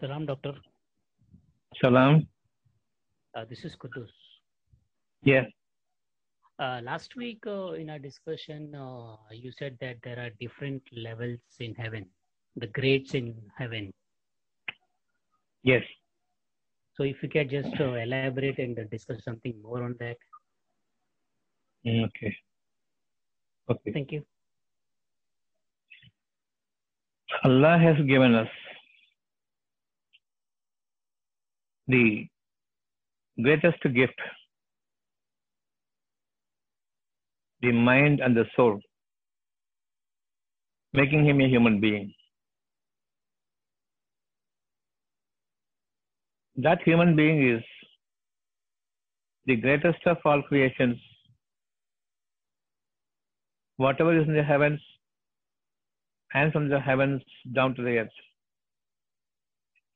Salam, doctor. Salam. Uh, this is Kudus. Yes. Uh, last week uh, in our discussion, uh, you said that there are different levels in heaven, the grades in heaven. Yes. So if you can just uh, elaborate and discuss something more on that. Mm, Okay. Okay. Thank you. Allah has given us the greatest gift, the mind and the soul, making him a human being. That human being is the greatest of all creations. Whatever is in the heavens and from the heavens down to the earth,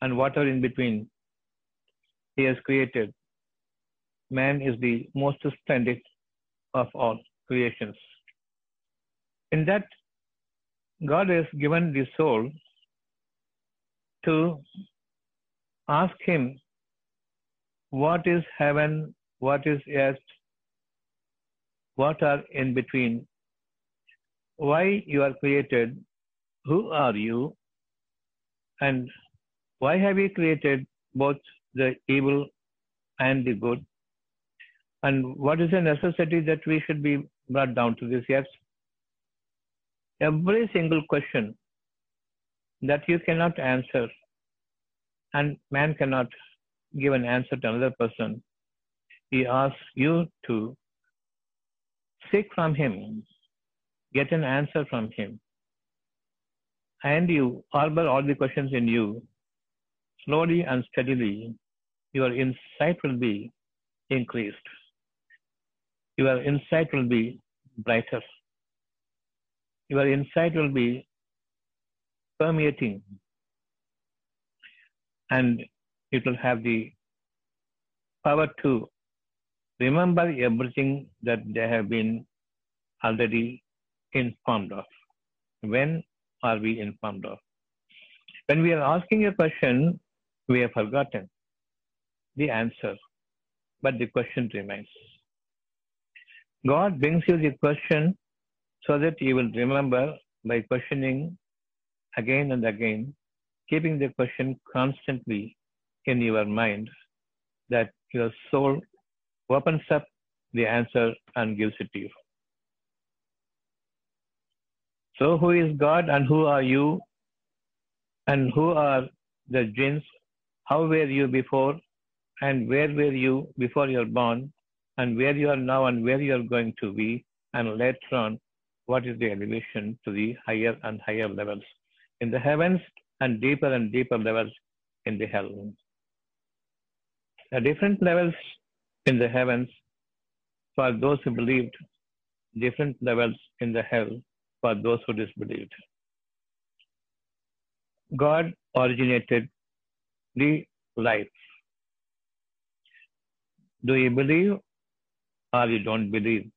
and whatever in between, He has created. Man is the most splendid of all creations. In that, God has given the soul to ask Him, What is heaven? What is earth? What are in between? Why you are created? Who are you? And why have you created both the evil and the good? And what is the necessity that we should be brought down to this earth? Every single question that you cannot answer and man cannot give an answer to another person, he asks you to seek from him, get an answer from him, and you harbor all the questions in you, slowly and steadily, your insight will be increased. Your insight will be brighter. Your insight will be permeating and it will have the power to remember everything that they have been already informed of. When are we informed of? When we are asking a question, we have forgotten the answer, but the question remains. God brings you the question so that you will remember by questioning again and again, keeping the question constantly in your mind, that your soul opens up the answer and gives it to you. So, who is God and who are you? And who are the jinns? How were you before? And where were you before you were born? And where you are now and where you are going to be? And later on, what is the elevation to the higher and higher levels in the heavens and deeper and deeper levels in the hell? The different levels in the heavens for those who believed, different levels in the hell for those who disbelieved. God originated the life. Do you believe or you don't believe?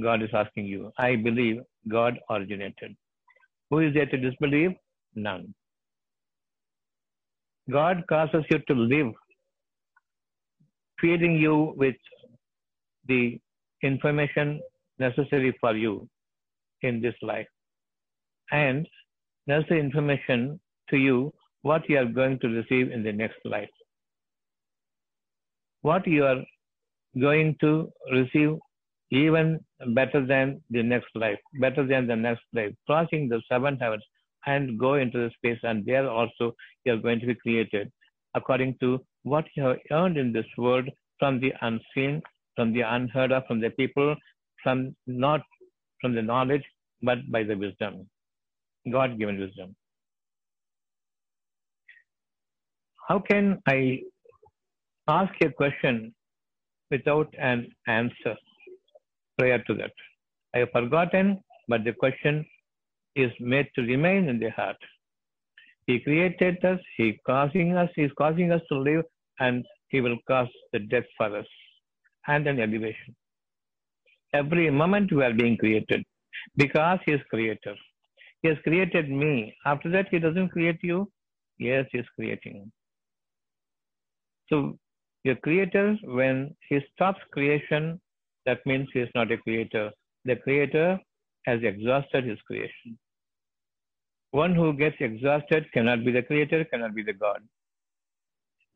God is asking you. I believe God originated. Who is there to disbelieve? None. God causes you to live, feeding you with the information necessary for you in this life. And the information to you what you are going to receive in the next life. What you are going to receive even better than the next life, better than the next life, crossing the seven heavens and go into the space, and there also you are going to be created according to what you have earned in this world from the unseen, from the unheard of, from the people, from not from the knowledge, but by the wisdom, God given wisdom. How can I ask a question without an answer prior to that? I have forgotten, but the question is made to remain in the heart. He created us, He causing us, He is causing us to live, and He will cause the death for us and an elevation. Every moment we are being created because He is creator. He has created me. After that, He doesn't create you. Yes, He is creating. So, your creator, when He stops creation, that means He is not a creator. The creator has exhausted His creation. One who gets exhausted cannot be the creator, cannot be the God.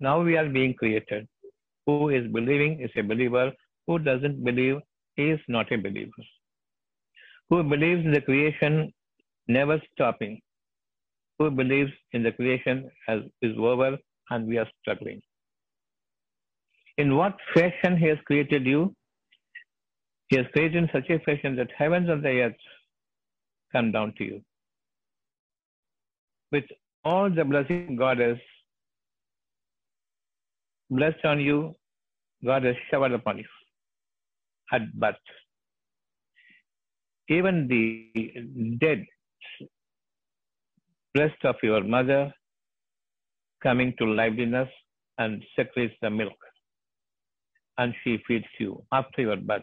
Now we are being created. Who is believing is a believer. Who doesn't believe is not a believer. Who believes in the creation never stopping. Who believes in the creation as is over and we are struggling. In what fashion he has created you? He has created in such a fashion that heavens and the earth come down to you. With all the blessing God has blessed on you, God has showered upon you at birth. Even the dead breast of your mother coming to liveliness and secretes the milk, and she feeds you after your birth.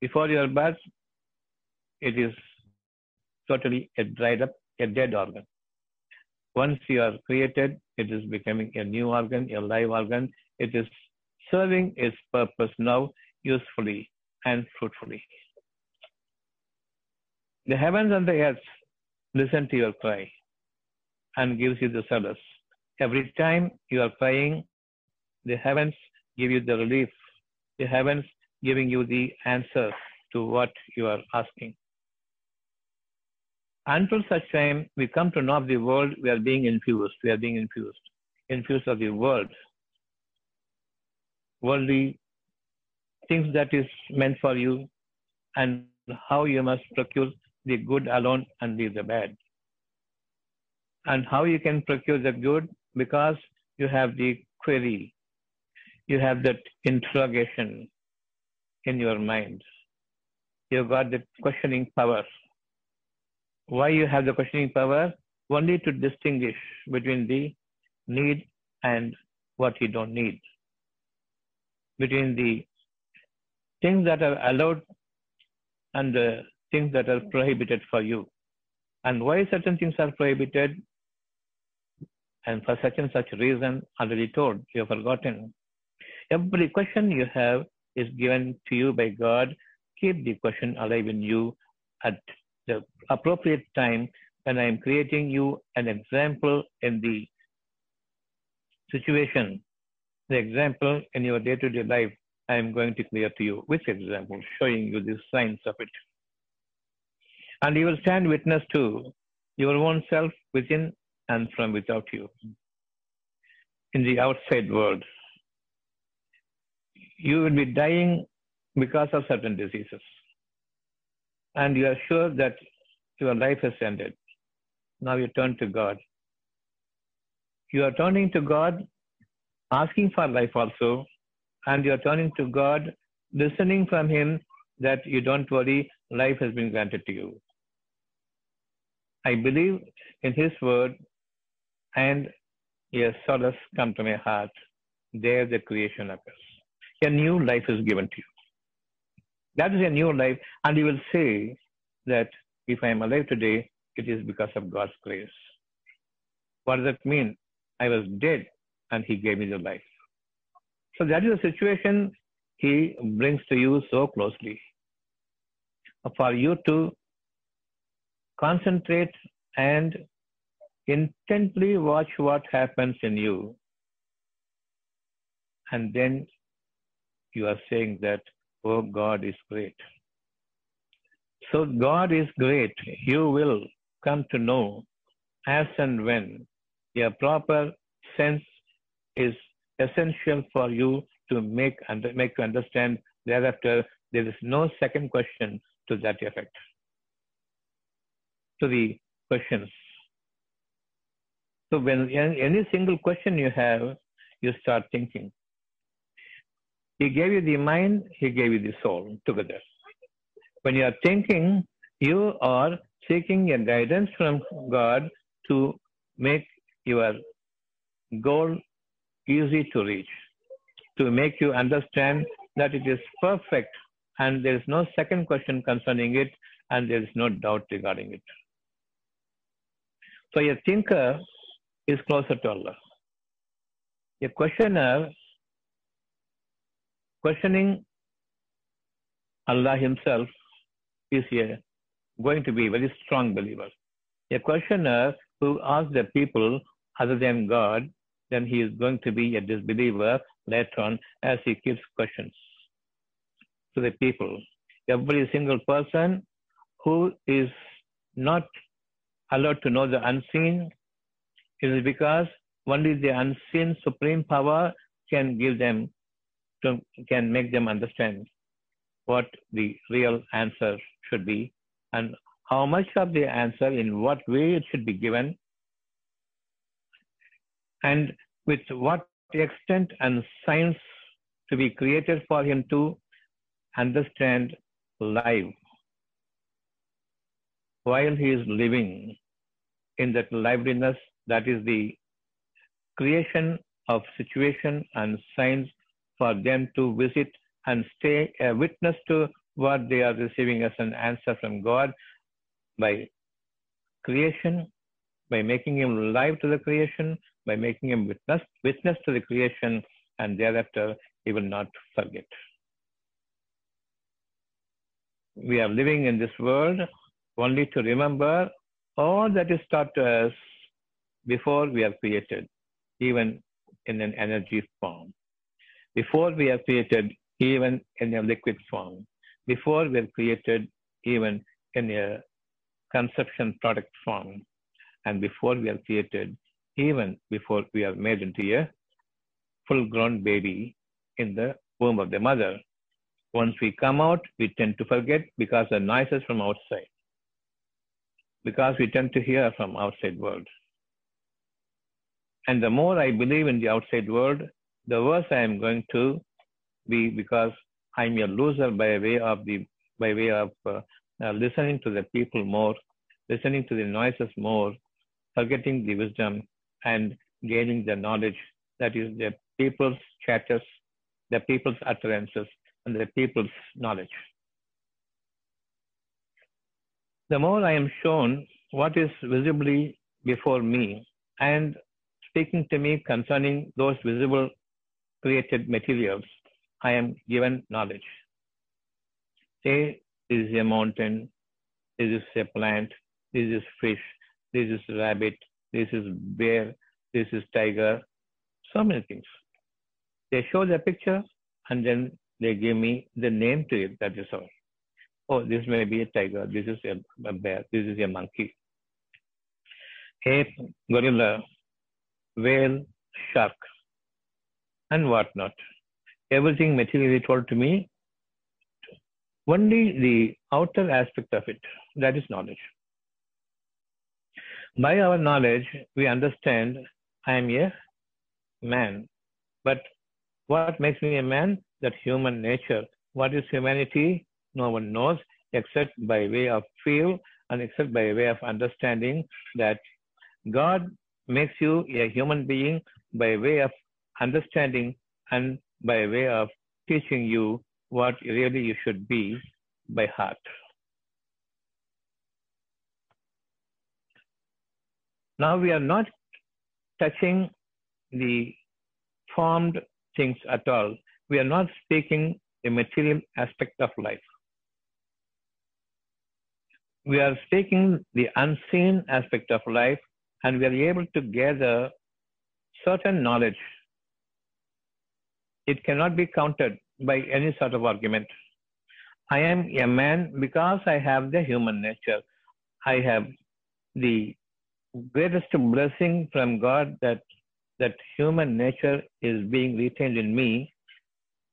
Before your birth, it is totally a dried up, a dead organ. Once you are created, it is becoming a new organ, a live organ. It is serving its purpose now usefully and fruitfully. The heavens and the earth listen to your cry and gives you the solace. Every time you are crying, the heavens give you the relief. The heavens giving you the answer to what you are asking. Until such time we come to know of the world, we are being infused. We are being infused. Infused of the world. Worldly things that is meant for you and how you must procure the good alone and leave the bad. And how you can procure the good because you have the query. You have that interrogation in your mind. You've got the questioning power. Why you have the questioning power? Only to distinguish between the need and what you don't need. Between the things that are allowed and the things that are prohibited for you. And why certain things are prohibited and for such and such reason already told, you have forgotten. Every question you have is given to you by God. Keep the question alive in you at the appropriate time when I am creating you an example in the situation, the example in your day to day life, I am going to clear to you. with example? Showing you the signs of it. And you will stand witness to your own self within and from without you in the outside world. You will be dying because of certain diseases. And you are sure that your life has ended. Now you turn to God. You are turning to God, asking for life also, and you are turning to God, listening from Him that you don't worry, life has been granted to you. I believe in His word, and a solace come to my heart. There the creation occurs. A new life is given to you. That is a new life, and you will say that if I am alive today, it is because of God's grace. What does that mean? I was dead, and He gave me the life. So that is the situation He brings to you so closely. For you to concentrate and intently watch what happens in you. And then you are saying that, oh, God is great. So God is great. You will come to know as and when a proper sense is essential for you to make under, make you understand. Thereafter, there is no second question to that effect. To the questions. So when any single question you have, you start thinking. He gave you the mind, he gave you the soul together. When you are thinking, you are seeking a guidance from God to make your goal easy to reach, to make you understand that it is perfect and there is no second question concerning it and there is no doubt regarding it. So a thinker is closer to Allah. A questioner questioning Allah Himself is a, going to be a very strong believer. A questioner who asks the people other than God, then he is going to be a disbeliever later on as he keeps questions to the people. Every single person who is not allowed to know the unseen is because only the unseen supreme power can give them to, can make them understand what the real answer should be and how much of the answer in what way it should be given and with what extent and science to be created for him to understand life while he is living in that liveliness that is the creation of situation and signs for them to visit and stay a witness to what they are receiving as an answer from God by creation, by making him live to the creation, by making him witness, witness to the creation, and thereafter he will not forget. We are living in this world only to remember all that is taught to us before we are created, even in an energy form. Before we are created, even in a liquid form. Before we are created, even in a conception product form. And before we are created, even before we are made into a full grown baby in the womb of the mother. Once we come out, we tend to forget because the noises from outside. Because we tend to hear from outside world. And the more I believe in the outside world, the worse I am going to be because I'm a loser by way of the by way of uh, uh, listening to the people more, listening to the noises more, forgetting the wisdom and gaining the knowledge that is the people's chatters, the people's utterances, and the people's knowledge. The more I am shown what is visibly before me and speaking to me concerning those visible created materials, I am given knowledge. Say, this is a mountain, this is a plant, this is fish, this is rabbit, this is bear, this is tiger, so many things. They show the picture and then they give me the name to it, that is all. Oh, this may be a tiger, this is a, bear, this is a monkey. Ape, gorilla, whale, shark, and whatnot. Everything materially told to me, only the outer aspect of it, that is knowledge. By our knowledge, we understand I am a man. But what makes me a man? That human nature. What is humanity? No one knows except by way of feel and except by way of understanding that God makes you a human being by way of understanding and by way of teaching you what really you should be by heart. Now we are not touching the formed things at all. We are not speaking the material aspect of life. We are speaking the unseen aspect of life and we are able to gather certain knowledge. It cannot be countered by any sort of argument. I am a man because I have the human nature. I have the greatest blessing from God that that human nature is being retained in me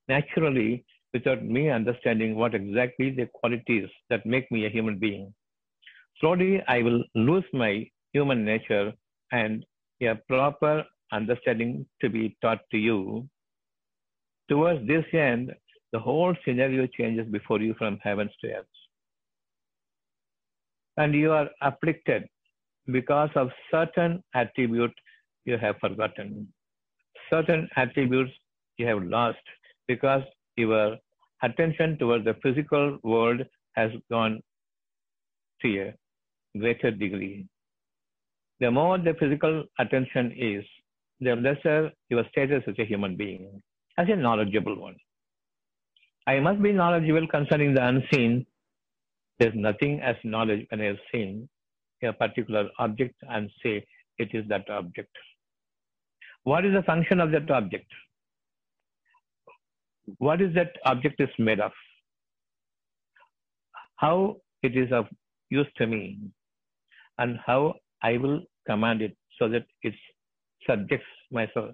naturally without me understanding what exactly the qualities that make me a human being. Slowly, I will lose my human nature and a proper understanding to be taught to you. Towards this end, the whole scenario changes before you from heavens to earth. And you are afflicted because of certain attributes you have forgotten. Certain attributes you have lost because your attention towards the physical world has gone to a greater degree. the more the physical attention is, the lesser your status as a human being, as a knowledgeable one. I must be knowledgeable concerning the unseen. There's nothing as knowledge when I have seen a particular object and say it is that object. What is the function of that object? What is that object is made of? How it is of use to me and how I will command it so that it subjects myself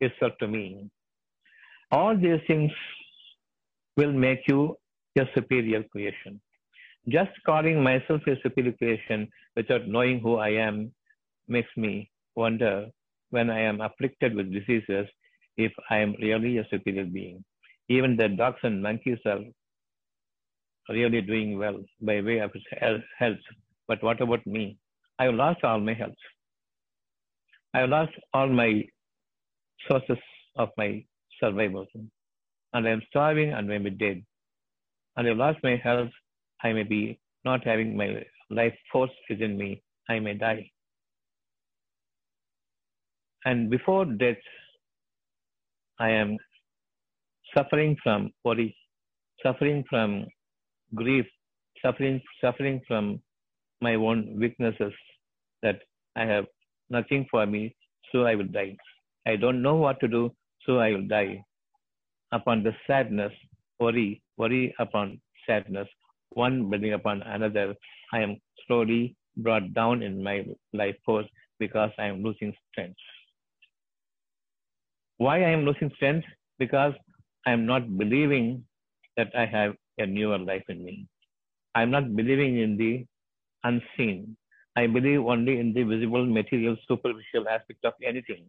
itself to me. All these things will make you a superior creation. Just calling myself a superior creation without knowing who I am makes me wonder when I am afflicted with diseases if I am really a superior being. Even the dogs and monkeys are really doing well by way of health. But what about me? I have lost all my health. I have lost all my sources of my survival. And I am starving and may be dead. And I have lost my health. I may be not having my life force within me. I may die. And before death, I am suffering from worry, suffering from grief, suffering, suffering from my own weaknesses that I have nothing for me, so I will die. I don't know what to do, so I will die. Upon the sadness, worry, worry upon sadness, one building upon another, I am slowly brought down in my life force because I am losing strength. Why I am losing strength? Because I am not believing that I have a newer life in me. I am not believing in the unseen. I believe only in the visible, material, superficial aspect of anything.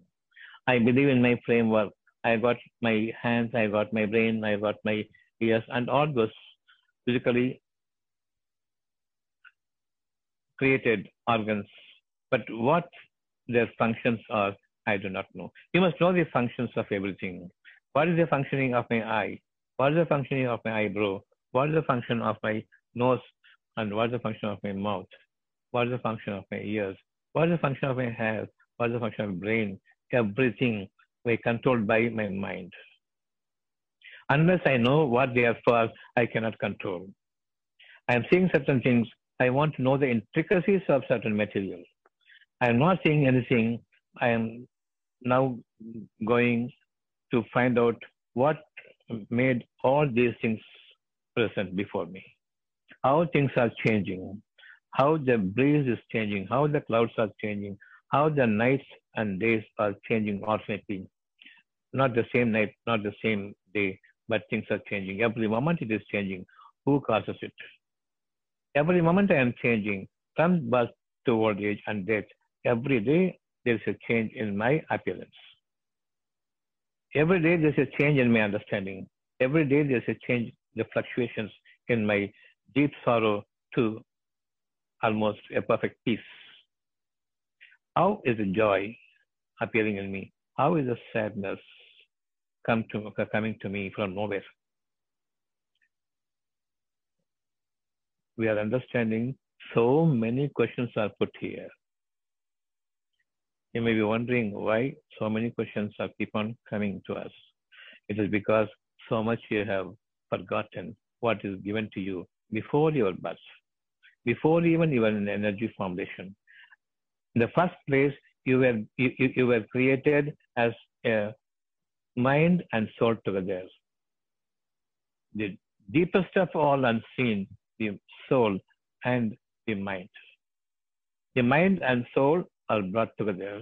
I believe in my framework. I got my hands, I got my brain, I got my ears, and all those physically created organs. But what their functions are, I do not know. You must know the functions of everything. What is the functioning of my eye? What is the functioning of my eyebrow? What is the function of my nose? And what is the function of my mouth? What is the function of my ears? What is the function of my hair? What is the function of my brain? Everything be controlled by my mind. Unless I know what they are for, I cannot control. I am seeing certain things. I want to know the intricacies of certain material. I am not seeing anything. I am now going to find out what made all these things present before me. How things are changing, how the breeze is changing, how the clouds are changing, how the nights and days are changing alternately. Not the same night, not the same day, but things are changing. Every moment it is changing. Who causes it? Every moment I am changing from birth to old age and death. Every day there is a change in my appearance. Every day there is a change in my understanding. Every day there is a change, the fluctuations in my deep sorrow to almost a perfect peace. How is the joy appearing in me? How is the sadness come to, coming to me from nowhere? We are understanding so many questions are put here. You may be wondering why so many questions are keep on coming to us. It is because so much you have forgotten what is given to you before your birth, before even in energy formation. In the first place, you were you, you were created as a mind and soul together. The deepest of all unseen, the soul and the mind. The mind and soul are brought together.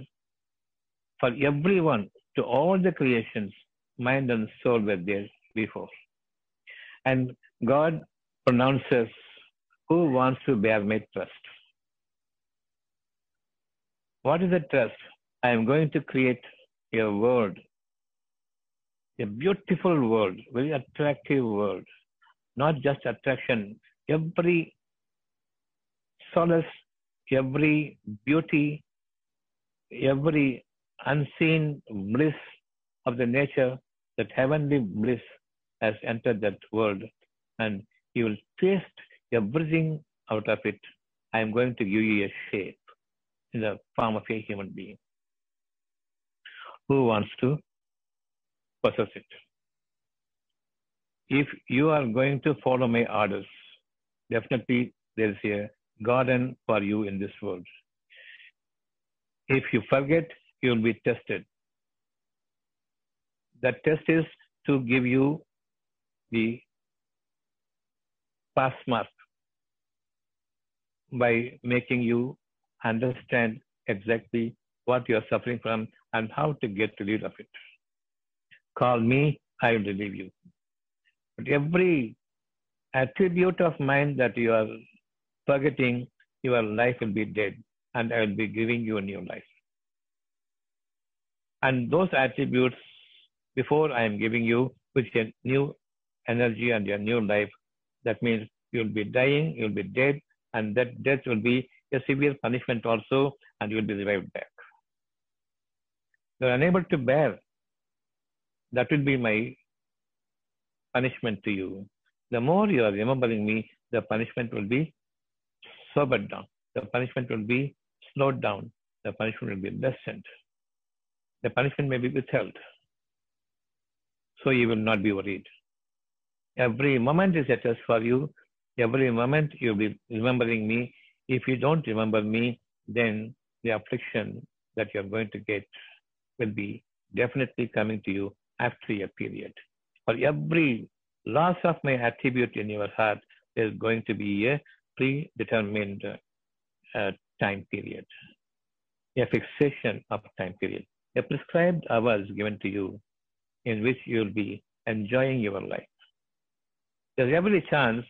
For everyone, to all the creations, mind and soul were there before. And God pronounces who wants to bear my trust. What is the trust? I am going to create a world, a beautiful world, very attractive world. Not just attraction, every solace, every beauty, every unseen bliss of the nature, that heavenly bliss has entered that world, and you will taste everything out of it. I am going to give you a shape. In the form of a human being who wants to possess it. If you are going to follow my orders, definitely there is a garden for you in this world. If you forget, you will be tested. The test is to give you the pass mark by making you understand exactly what you are suffering from and how to get rid of it. Call me, I will relieve you. But every attribute of mind that you are forgetting, your life will be dead, and I will be giving you a new life. And those attributes, before I am giving you, with a new energy and your new life, that means you will be dying, you will be dead, and that death will be a severe punishment also, and you will be revived back. You are unable to bear. That will be my punishment to you. The more you are remembering me, the punishment will be sobered down. The punishment will be slowed down. The punishment will be lessened. The punishment may be withheld. So you will not be worried. Every moment is a test for you. Every moment you'll be remembering me. If you don't remember me, then the affliction that you're going to get will be definitely coming to you after a period. For every loss of my attribute in your heart, there's going to be a predetermined uh, time period, a fixation of time period, a prescribed hours given to you in which you'll be enjoying your life. There's every chance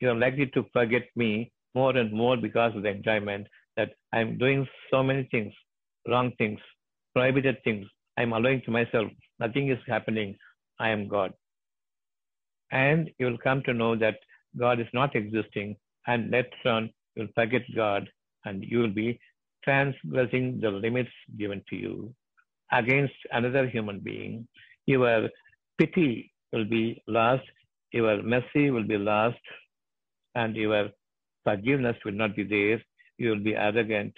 you're likely to forget me more and more because of the enjoyment that I'm doing so many things, wrong things, prohibited things. I'm allowing to myself, nothing is happening. I am God. And you will come to know that God is not existing, and later on you'll forget God and you will be transgressing the limits given to you against another human being. Your pity will be lost, your mercy will be lost, and your forgiveness will not be there. You will be arrogant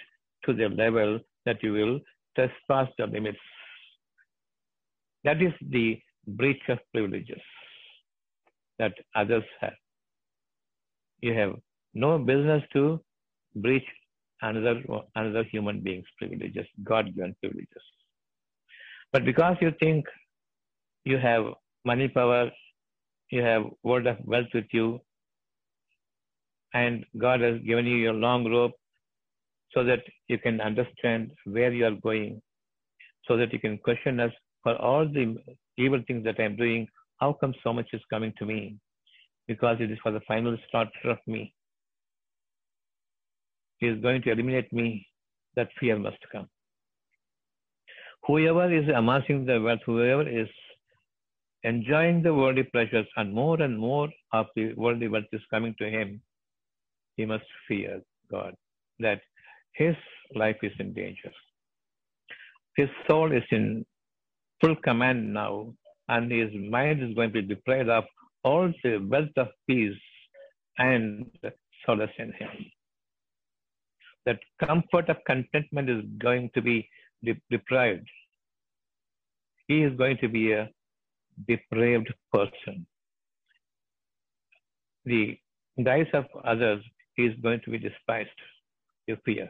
to the level that you will trespass the limits. That is the breach of privileges that others have. You have no business to breach another another human being's privileges, God-given privileges. But because you think you have money power, you have world of wealth with you, and God has given you your long rope so that you can understand where you are going, so that you can question us for all the evil things that I am doing. How come so much is coming to me? Because it is for the final slaughter of me. He is going to eliminate me. That fear must come. Whoever is amassing the wealth, whoever is enjoying the worldly pleasures, and more and more of the worldly wealth is coming to him, he must fear God. That his life is in danger. His soul is in full command now, and his mind is going to be deprived of all the wealth of peace and solace in him. That comfort of contentment is going to be de- deprived. He is going to be a depraved person. The eyes of others, he is going to be despised. You fear.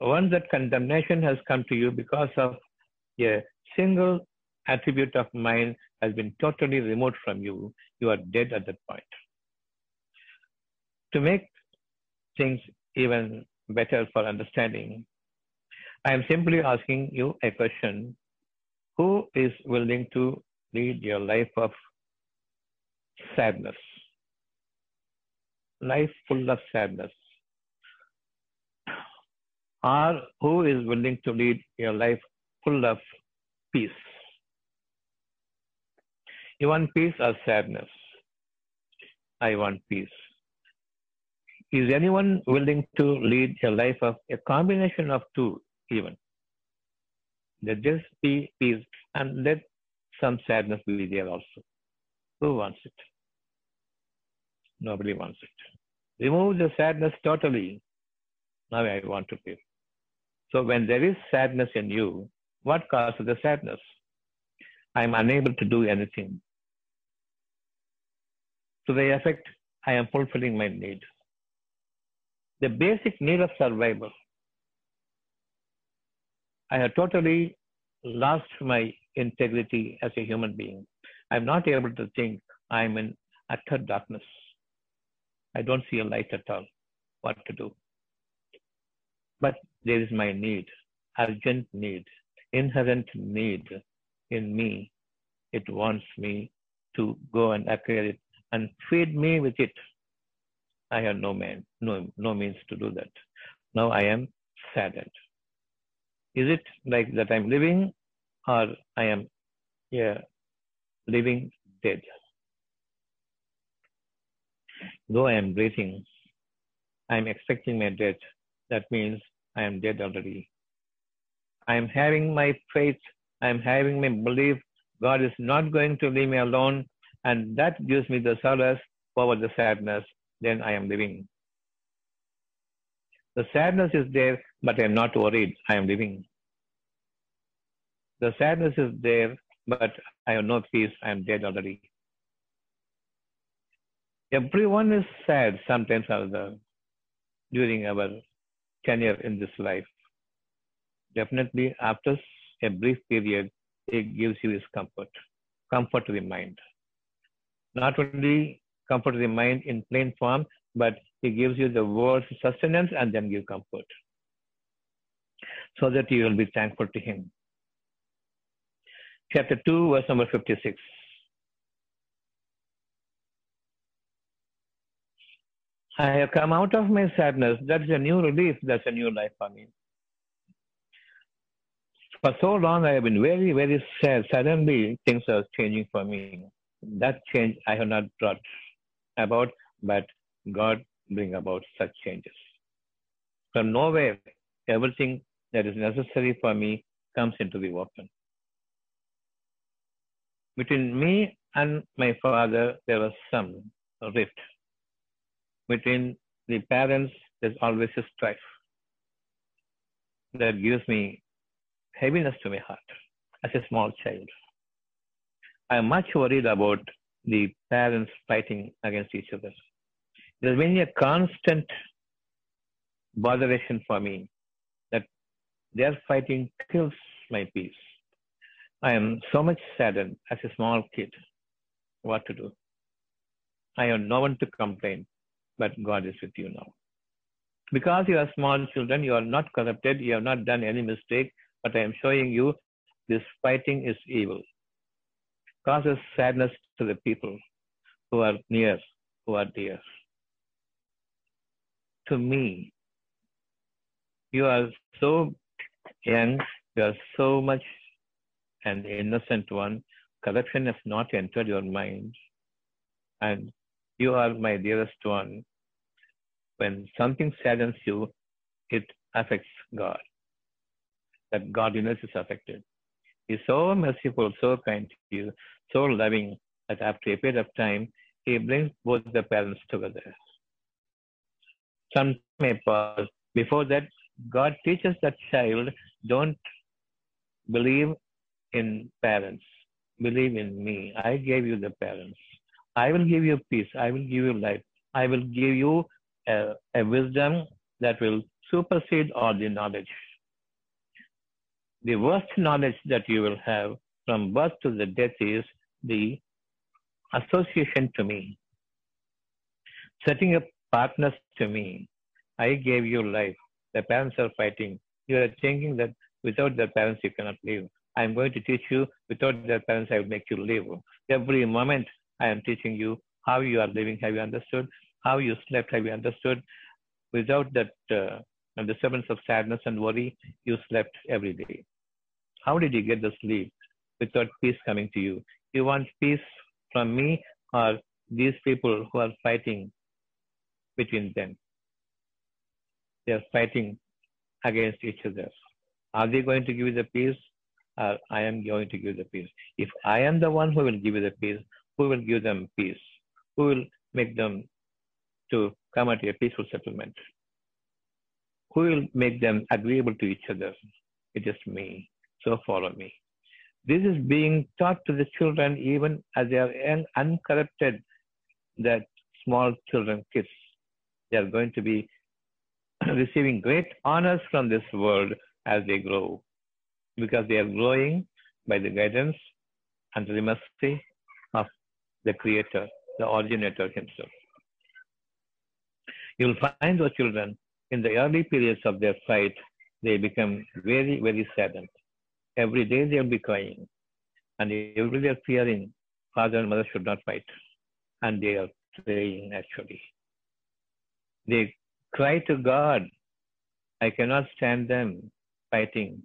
Once that condemnation has come to you because of a single attribute of mine has been totally removed from you, you are dead at that point. To make things even better for understanding, I am simply asking you a question. Who is willing to lead your life of sadness? Life full of sadness or who is willing to lead a life full of peace? You want peace or sadness? I want peace. Is anyone willing to lead a life of a combination of two, even? Let just be peace and let some sadness be there also. Who wants it? Nobody wants it. Remove the sadness totally Now I want to live. So when there is sadness in you, what causes the sadness? I am unable to do anything. To the effect, I am fulfilling my need. The basic need of survival. I have totally lost my integrity as a human being. I'm not able to think I'm in utter darkness. I don't see a light at all. What to do? But there is my need, urgent need, inherent need in me. It wants me to go and acquire it and feed me with it. I have no man, no, no means to do that. Now I am saddened. Is it like that I'm living or I am yeah, living dead? Though I am breathing, I am expecting my death. That means I am dead already. I am having my faith, I am having my belief God is not going to leave me alone, and that gives me the solace over the sadness. Then I am living. The sadness is there, but I am not worried. I am living. The sadness is there, but I have no peace. I am dead already. Everyone is sad sometimes or during our tenure in this life. Definitely, after a brief period, it gives you his comfort, comfort to the mind. Not only comfort to the mind in plain form, but it gives you the world's sustenance and then give comfort. So that you will be thankful to him. Chapter 2, verse number 56. I have come out of my sadness. That's a new relief. That's a new life for me. For so long, I have been very, very sad. Suddenly, things are changing for me. That change I have not brought about, but God bring about such changes. From nowhere, everything that is necessary for me comes into the open. Between me and my father, there was some rift. Between the parents, there's always a strife that gives me heaviness to my heart as a small child. I am much worried about the parents fighting against each other. There's been a constant botheration for me that their fighting kills my peace. I am so much saddened as a small kid. What to do? I have no one to complain, but God is with you now. Because you are small children, you are not corrupted, you have not done any mistake, but I am showing you this fighting is evil. Causes sadness to the people who are near, who are dear. To me, you are so young, you are so much an innocent one. Corruption has not entered your mind. And you are my dearest one. When something saddens you, it affects God. That godliness is affected. He's so merciful, so kind to you, so loving that after a period of time, he brings both the parents together. Some may pause. Before that, God teaches that child, don't believe in parents. Believe in me. I gave you the parents. I will give you peace. I will give you life. I will give you a, a wisdom that will supersede all the knowledge. The worst knowledge that you will have from birth to the death is the association to me. Setting up partners to me. I gave you life. The parents are fighting. You are thinking that without their parents you cannot live. I am going to teach you without their parents I will make you live. Every moment I am teaching you how you are living. Have you understood? How you slept? Have you understood? Without that uh, disturbance of sadness and worry, you slept every day. How did you get the sleep without peace coming to you? You want peace from me or these people who are fighting between them? They are fighting against each other. Are they going to give you the peace? Or I am going to give the peace. If I am the one who will give you the peace, who will give them peace? Who will make them to come at a peaceful settlement? who will make them agreeable to each other? It is me. So follow me. This is being taught to the children even as they are young, uncorrupted, that small children, kids, they are going to be receiving great honors from this world as they grow because they are growing by the guidance and the mercy of the Creator, the originator himself. You will find those children in the early periods of their fight, they become very, very saddened. Every day they will be crying. And every day they're fearing father and mother should not fight. And they are praying actually. They cry to God, I cannot stand them fighting.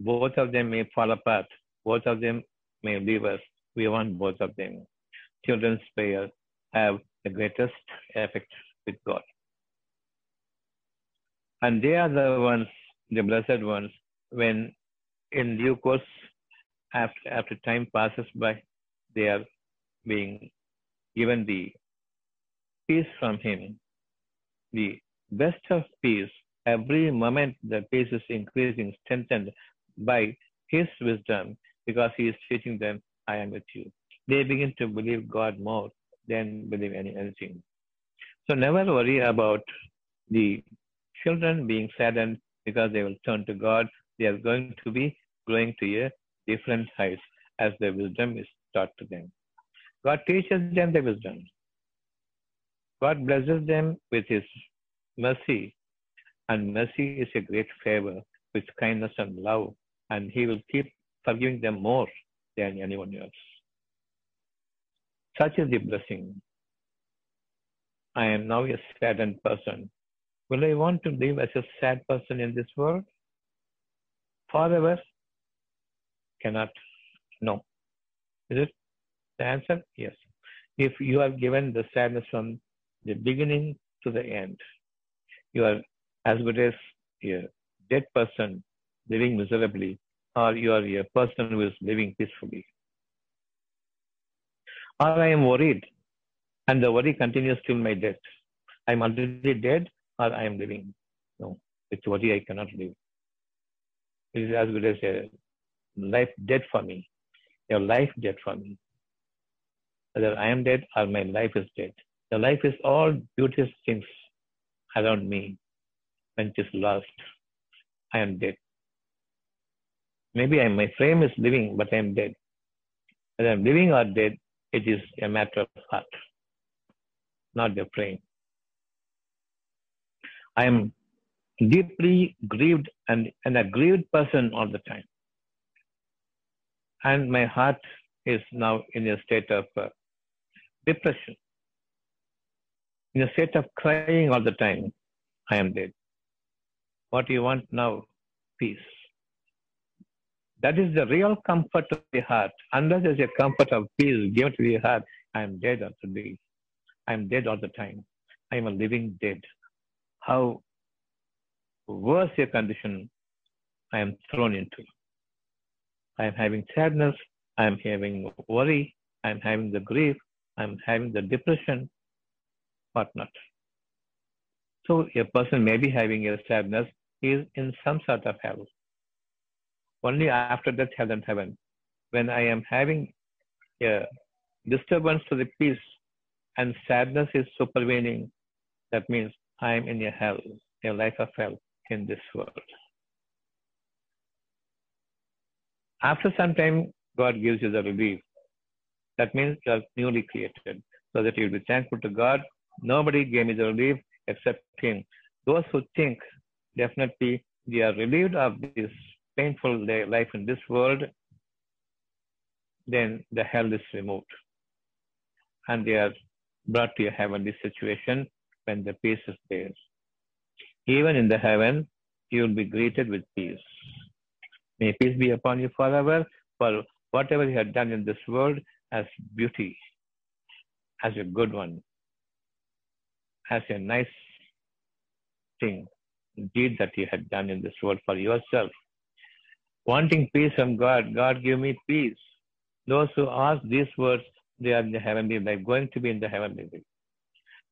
Both of them may fall apart. Both of them may leave us. We want both of them. Children's prayers have the greatest effect with God. And they are the ones, the blessed ones, when in due course, after, after time passes by, they are being given the peace from Him, the best of peace. Every moment the peace is increasing, strengthened by His wisdom, because He is teaching them, I am with you. They begin to believe God more than believe any, anything. So never worry about the children being saddened because they will turn to God. They are going to be growing to a different heights as the wisdom is taught to them. God teaches them the wisdom. God blesses them with His mercy, and mercy is a great favor with kindness and love, and He will keep forgiving them more than anyone else. Such is the blessing. I am now a saddened person. Will I want to live as a sad person in this world? Forever? Cannot. No. Is it? The answer? Yes. If you are given the sadness from the beginning to the end, you are as good as a dead person living miserably, or you are a person who is living peacefully. Or I am worried, and the worry continues till my death. I am already dead, or I am living. No, with worry I cannot live. It is as good as a life dead for me. Your life dead for me. Whether I am dead or my life is dead. The life is all beauteous things around me. When it is lost, I am dead. Maybe I, my frame is living, but I am dead. Whether I am living or dead, it is a matter of heart, not the frame. I am deeply grieved and an aggrieved person all the time. And my heart is now in a state of uh, depression, in a state of crying all the time. I am dead. What do you want now? Peace. That is the real comfort of the heart. Unless there's a comfort of peace given to the heart, I am dead today. I am dead all the time. I am a living dead. How worse a condition I am thrown into. I am having sadness. I am having worry. I am having the grief. I am having the depression, whatnot. So a person may be having a sadness, he is in some sort of hell. Only after that hell and heaven. When I am having a disturbance to the peace and sadness is supervening, that means I am in a hell, a life of hell in this world. After some time, God gives you the relief. That means you are newly created, so that you will be thankful to God. Nobody gave me the relief except Him. Those who think definitely they are relieved of this painful life in this world, then the hell is removed. And they are brought to a heavenly situation when the peace is there. Even in the heaven, you will be greeted with peace. May peace be upon you forever, for whatever you have done in this world as beauty, as a good one, as a nice thing, deed that you had done in this world for yourself. Wanting peace from God, God give me peace. Those who ask these words, they are in the heavenly life, going to be in the heavenly life.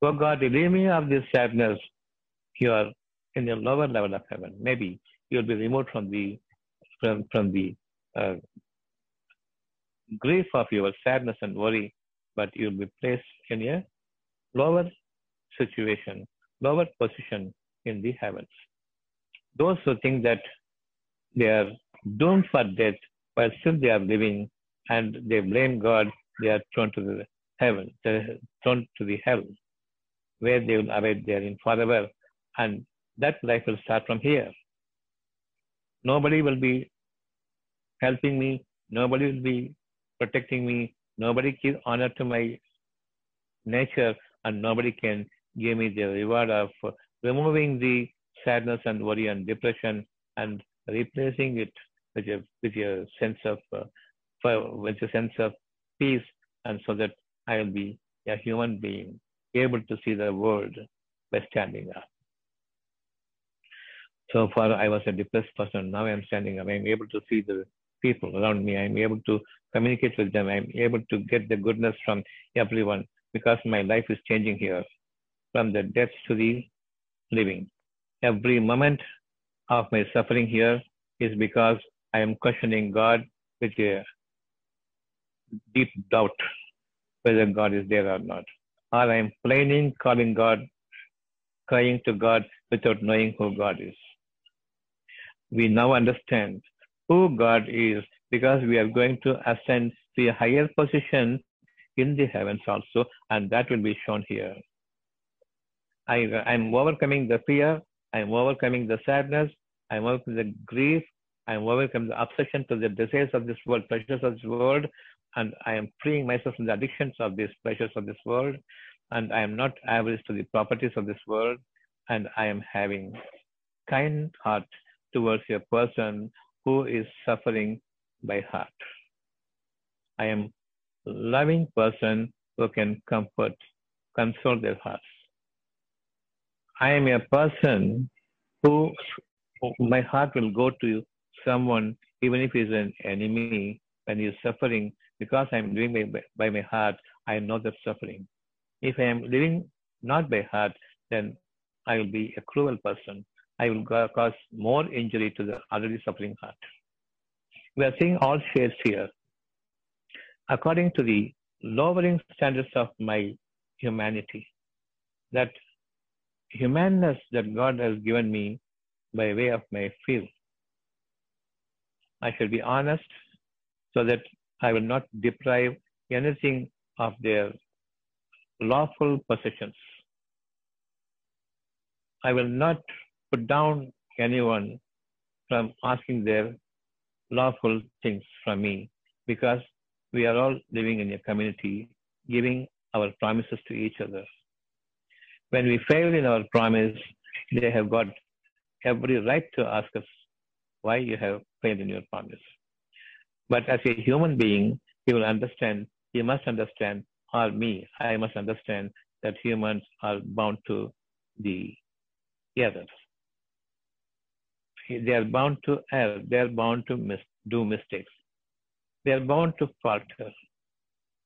Oh God, relieve me of this sadness. You are in the lower level of heaven. Maybe you'll be removed from the from, from the uh, grief of your sadness and worry, but you'll be placed in a lower situation, lower position in the heavens. Those who think that they are doomed for death while still they are living and they blame God, they are thrown to the heaven, thrown to the hell, where they will await therein forever. And that life will start from here. Nobody will be helping me. Nobody will be protecting me. Nobody gives honor to my nature, and nobody can give me the reward of removing the sadness and worry and depression and replacing it with a, with a sense of uh, with a sense of peace, and so that I will be a human being able to see the world by standing up. So far, I was a depressed person. Now I am standing up. I am able to see the people around me. I am able to communicate with them. I am able to get the goodness from everyone because my life is changing here from the death to the living. Every moment of my suffering here is because I am questioning God with a deep doubt whether God is there or not. Or I am planing, calling God, crying to God without knowing who God is. We now understand who God is because we are going to ascend to a higher position in the heavens also, and that will be shown here. I am overcoming the fear, I am overcoming the sadness, I am overcoming the grief, I am overcoming the obsession to the desires of this world, pleasures of this world, and I am freeing myself from the addictions of these pleasures of this world, and I am not averse to the properties of this world, and I am having kind heart towards a person who is suffering by heart. I am loving person who can comfort, console their hearts. I am a person who my heart will go to someone even if he's an enemy when he's suffering because I'm living by, by my heart, I know that suffering. If I am living not by heart, then I will be a cruel person. I will cause more injury to the already suffering heart. We are seeing all shades here. According to the lowering standards of my humanity, that humanness that God has given me by way of my feel, I shall be honest so that I will not deprive anything of their lawful possessions. I will not put down anyone from asking their lawful things from me because we are all living in a community giving our promises to each other. When we fail in our promise, they have got every right to ask us why you have failed in your promise. But as a human being, he will understand, he must understand, or me, I must understand that humans are bound to the others. They are bound to err, they are bound to mis- do mistakes. They are bound to falter.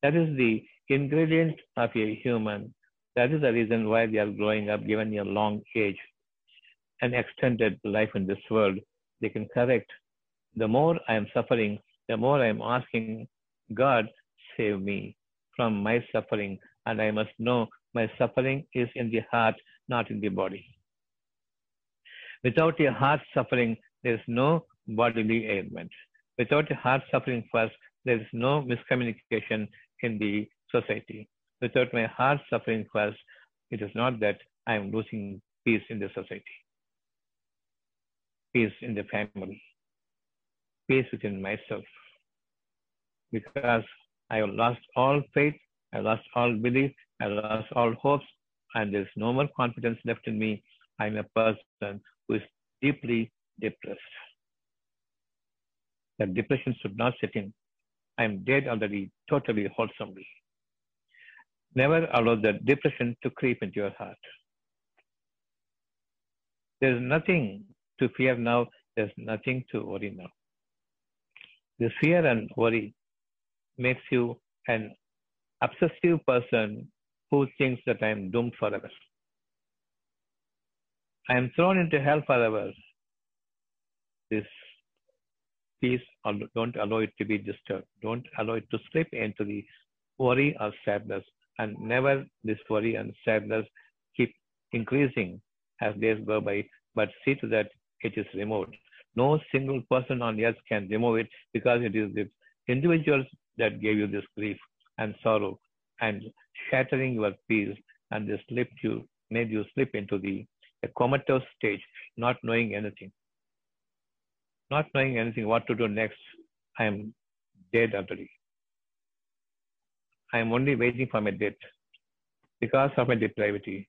That is the ingredient of a human. That is the reason why they are growing up, given a long age and extended life in this world. They can correct. The more I am suffering, the more I am asking God, save me from my suffering. And I must know my suffering is in the heart, not in the body. Without a heart suffering, there is no bodily ailment. Without a heart suffering first, there is no miscommunication in the society. Without my heart suffering first, it is not that I am losing peace in the society, peace in the family, peace within myself. Because I have lost all faith, I lost all belief, I lost all hopes, and there is no more confidence left in me. I am a person who is deeply depressed. That depression should not set in. I am dead already, totally wholesomely. Never allow the depression to creep into your heart. There is nothing to fear now, there's nothing to worry now. The fear and worry makes you an obsessive person who thinks that I am doomed forever. I am thrown into hell forever. This peace, don't allow it to be disturbed. Don't allow it to slip into the worry or sadness. And never this worry and sadness keep increasing as days go by, but see to that it is removed. No single person on earth can remove it because it is the individuals that gave you this grief and sorrow and shattering your peace and they slipped you, made you slip into the a comatose stage, not knowing anything. Not knowing anything, what to do next. I am dead already. I am only waiting for my death. Because of my depravity,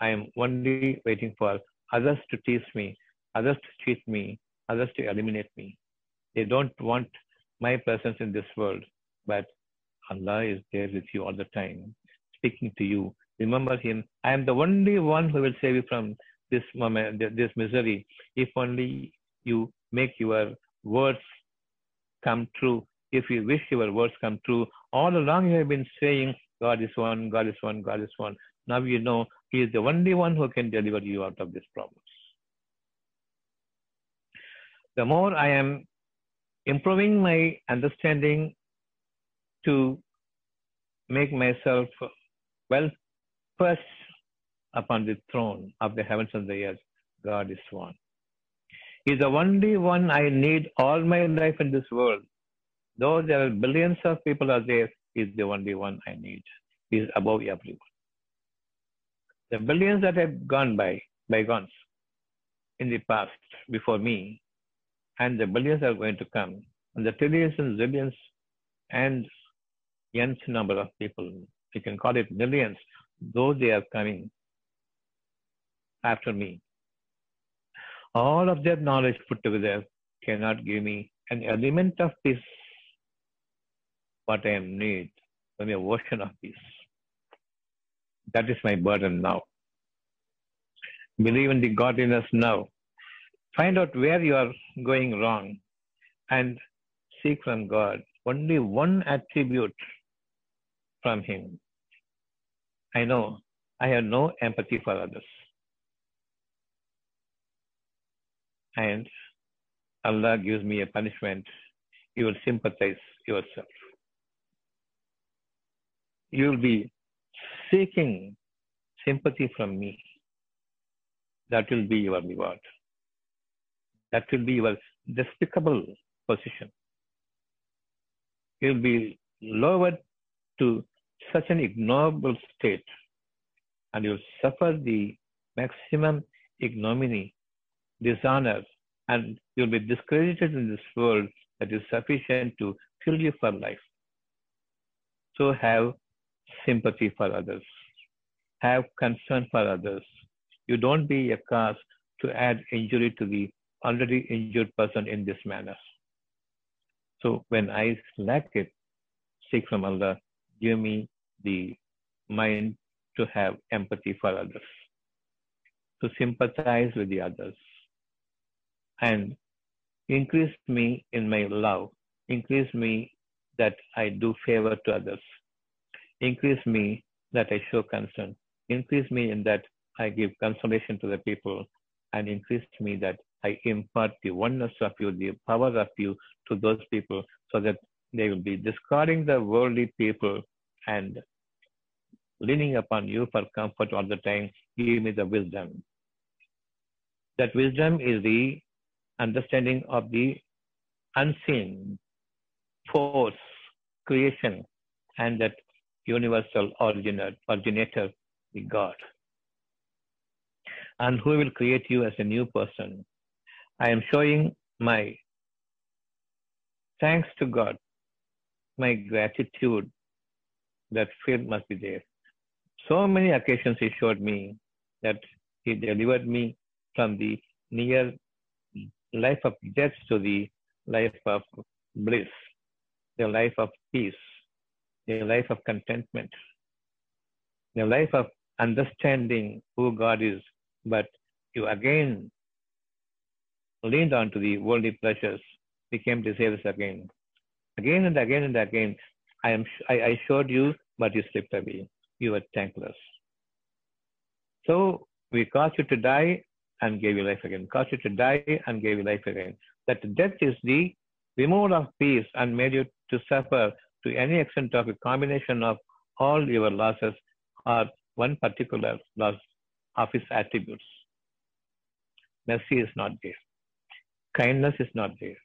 I am only waiting for others to tease me, others to cheat me, others to eliminate me. They don't want my presence in this world, but Allah is there with you all the time, speaking to you. Remember Him. I am the only one who will save you from this moment, this misery, if only you make your words come true. If you wish your words come true, all along you have been saying, God is one, God is one, God is one. Now you know He is the only one who can deliver you out of this problem. The more I am improving my understanding to make myself well perched upon the throne of the heavens and the earth, God is one. He's the only one I need all my life in this world. Though there are billions of people are there, He's the only one I need. He's above everyone. The billions that have gone by, bygones, in the past, before me, and the billions are going to come, and the trillions and zillions and nth number of people, you can call it millions, though they are coming after me. All of their knowledge put together cannot give me an element of peace. What I need, only a ocean of peace. That is my burden now. Believe in the godliness now. Find out where you are going wrong and seek from God only one attribute from Him. I know I have no empathy for others. And Allah gives me a punishment. You will sympathize yourself. You will be seeking sympathy from me. That will be your reward. That will be your despicable position. You will be lowered to such an ignoble state and you will suffer the maximum ignominy, dishonor, and you will be discredited in this world that is sufficient to kill you for life. So have sympathy for others. Have concern for others. You don't be a cause to add injury to the already injured person in this manner. So when I lack it, seek from Allah, give me the mind to have empathy for others, to sympathize with the others, and increase me in my love, increase me that I do favor to others, increase me that I show concern, increase me in that I give consolation to the people, and increase me that I impart the oneness of you, the power of you to those people so that they will be discarding the worldly people and leaning upon you for comfort all the time. Give me the wisdom. That wisdom is the understanding of the unseen force, creation, and that universal originator, originator, the God. And who will create you as a new person. I am showing my thanks to God, my gratitude that fear must be there. So many occasions He showed me that He delivered me from the near life of death to the life of bliss, the life of peace, the life of contentment, the life of understanding who God is, but you again leaned on to the worldly pleasures, became disabled again. Again and again and again, I am I, I showed you, but you slipped away. You were thankless. So we caused you to die and gave you life again. Caused you to die and gave you life again. That death is the removal of peace and made you to suffer to any extent of a combination of all your losses or one particular loss of his attributes. Mercy is not there. Kindness is not there.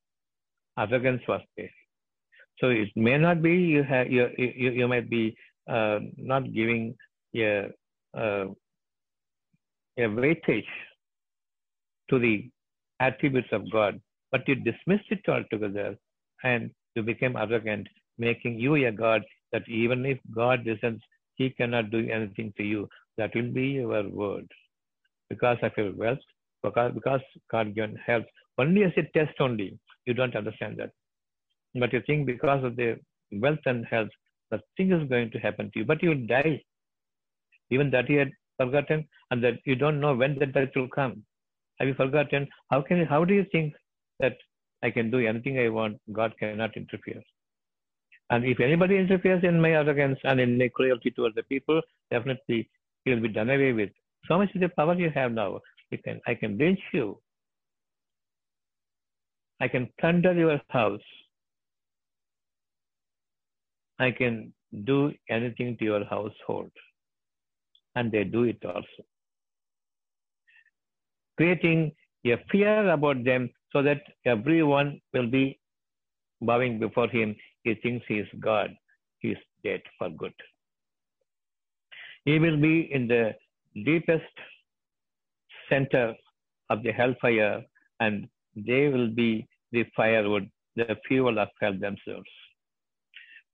Arrogance was there. So it may not be you have you you, you might be uh, not giving a uh, a weightage to the attributes of God, but you dismissed it altogether and you became arrogant, making you a God that even if God listens, he cannot do anything to you. That will be your word. Because of your wealth, because, because God given health, only as a test only, you don't understand that. But you think because of the wealth and health, nothing is going to happen to you, but you will die. Even that you had forgotten, and that you don't know when that death will come. Have you forgotten? How can how do you think that I can do anything I want? God cannot interfere. And if anybody interferes in my arrogance and in my cruelty towards the people, definitely he will be done away with. So much is the power you have now. You can I can lynch you. I can plunder your house. I can do anything to your household. And they do it also. Creating a fear about them so that everyone will be bowing before him. He thinks he is God. He is dead for good. He will be in the deepest center of the hellfire, and they will be the firewood, the fuel of hell themselves.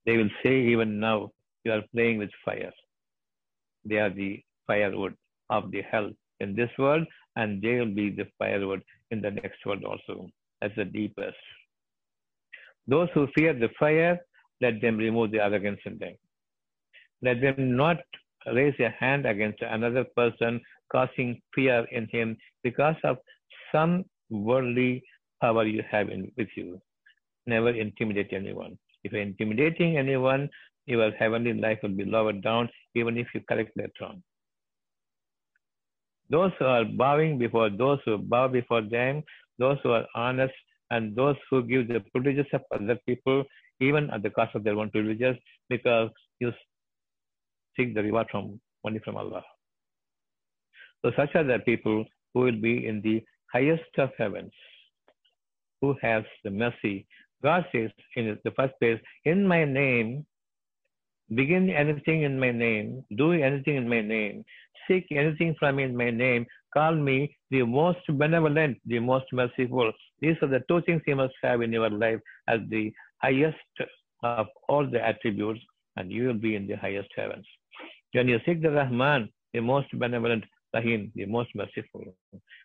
They will say, even now, you are playing with fire. They are the firewood of the hell in this world, and they will be the firewood in the next world also, as the deepest. Those who fear the fire, let them remove the arrogance in them. Let them not raise a hand against another person, causing fear in him because of some worldly power you have in, with you. Never intimidate anyone. If you're intimidating anyone, your heavenly life will be lowered down, even if you correct later on. Those who are bowing before those who bow before them, those who are honest, and those who give the privileges of other people, even at the cost of their own privileges, because you seek the reward from only from Allah. So such are the people who will be in the highest of heavens, who has the mercy. God says in the first place, in my name, begin anything in my name, do anything in my name, seek anything from me in my name, call me the most benevolent, the most merciful. These are the two things you must have in your life as the highest of all the attributes, and you will be in the highest heavens. When you seek the Rahman, the most benevolent, Rahim, the most merciful.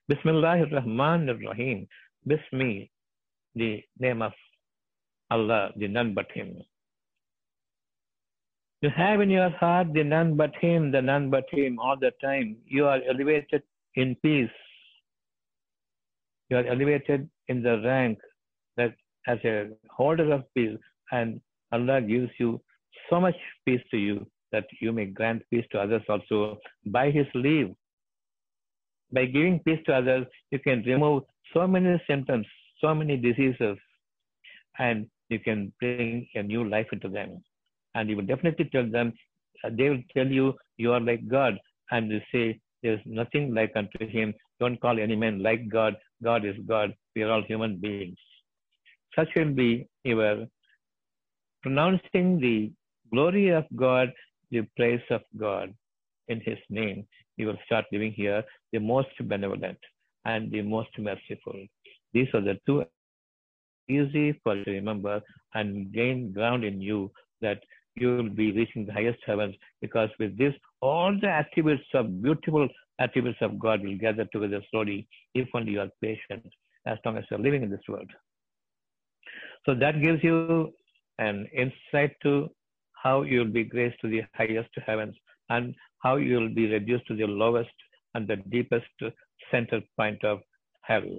Bismillah ar-Rahman ar-Rahim. Bismi, the name of Allah, the none but Him. You have in your heart the none but Him, the none but Him all the time. You are elevated in peace. You are elevated in the rank that as a holder of peace, and Allah gives you so much peace to you that you may grant peace to others also by His leave. By giving peace to others, you can remove so many symptoms, so many diseases, and you can bring a new life into them. And you will definitely tell them, uh, they will tell you, you are like God. And you say, there is nothing like unto him. Don't call any man like God. God is God. We are all human beings. Such will be your pronouncing the glory of God, the praise of God in his name. You will start living here the most benevolent and the most merciful. These are the two easy for you to remember and gain ground in you that you will be reaching the highest heavens because with this, all the attributes of beautiful attributes of God will gather together slowly if only you are patient as long as you're living in this world. So that gives you an insight to how you will be graced to the highest heavens and how you will be reduced to the lowest and the deepest center point of hell.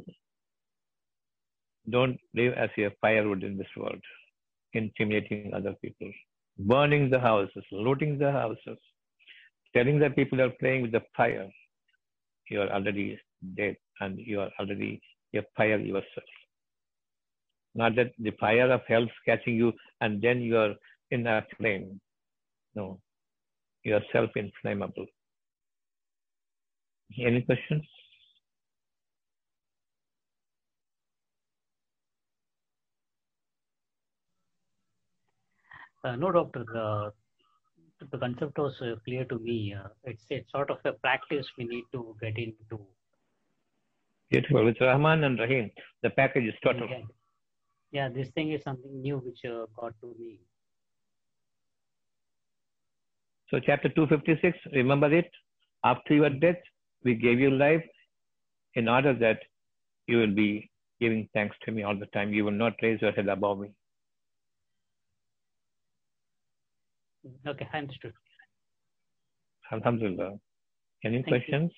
Don't live as a firewood in this world, intimidating other people burning the houses, looting the houses, telling the people are playing with the fire. You are already dead and you are already a fire yourself. Not that the fire of hell is catching you and then you are in a flame. No, you are self inflammable. Any questions? Uh, no, doctor. Uh, the concept was uh, clear to me. Uh, it's it's sort of a practice we need to get into. Beautiful. With Rahman and Rahim, the package is total. Yeah, yeah this thing is something new which uh, got to me. So, chapter 256, remember it? After your death, we gave you life in order that you will be giving thanks to me all the time. You will not raise your head above me. Okay, understood. Alhamdulillah. Any Thank questions?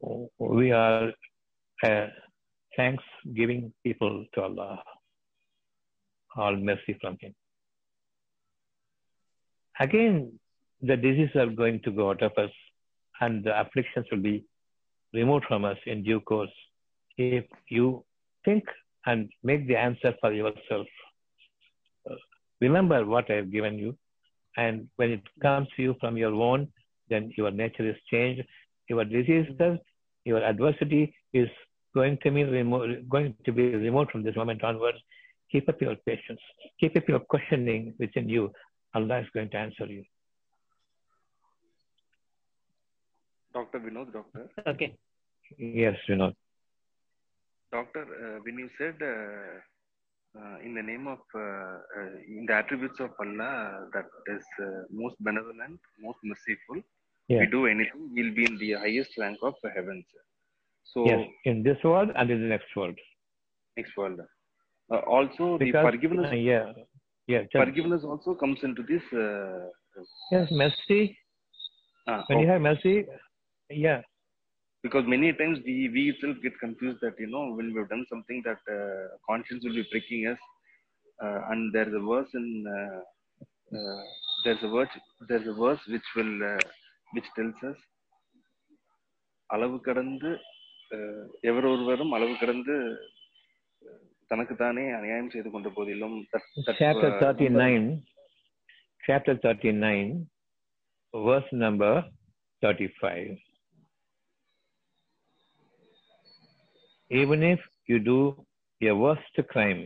you. We are uh, thanksgiving people to Allah. All mercy from Him. Again, the diseases are going to go out of us and the afflictions will be removed from us in due course. If you think and make the answer for yourself, uh, remember what I have given you. And when it comes to you from your own, then your nature is changed. Your diseases, your adversity is going to be removed, going to be removed from this moment onwards. Keep up your patience. Keep up your questioning within you. Allah is going to answer you. Dr. Vinod, doctor. Okay. Yes, Vinod. Doctor, uh, when you said uh, uh, in the name of, uh, uh, in the attributes of Allah, that is uh, most benevolent, most merciful, Yeah. we do anything, we'll be in the highest rank of the heavens. So, Yes, in this world and in the next world. next world. Uh, also, the forgiveness, uh, yeah, yeah. tell me. forgiveness also comes into this. Uh, Yes, mercy. uh, When you have mercy, yeah, because many times we, we itself get confused that you know when we've done something that uh, conscience will be pricking us uh, and there's a verse in uh, uh, there's a verse there's a verse which will uh, which tells us அளவு கடந்து அஹ், எவர் ஒருவரும் அளவு கடந்து தனக்கு தானே அநியாயம் செய்து கொண்ட போதிலும் that- that, chapter uh, 39, chapter 39, verse number 35. Even if you do a worst crime,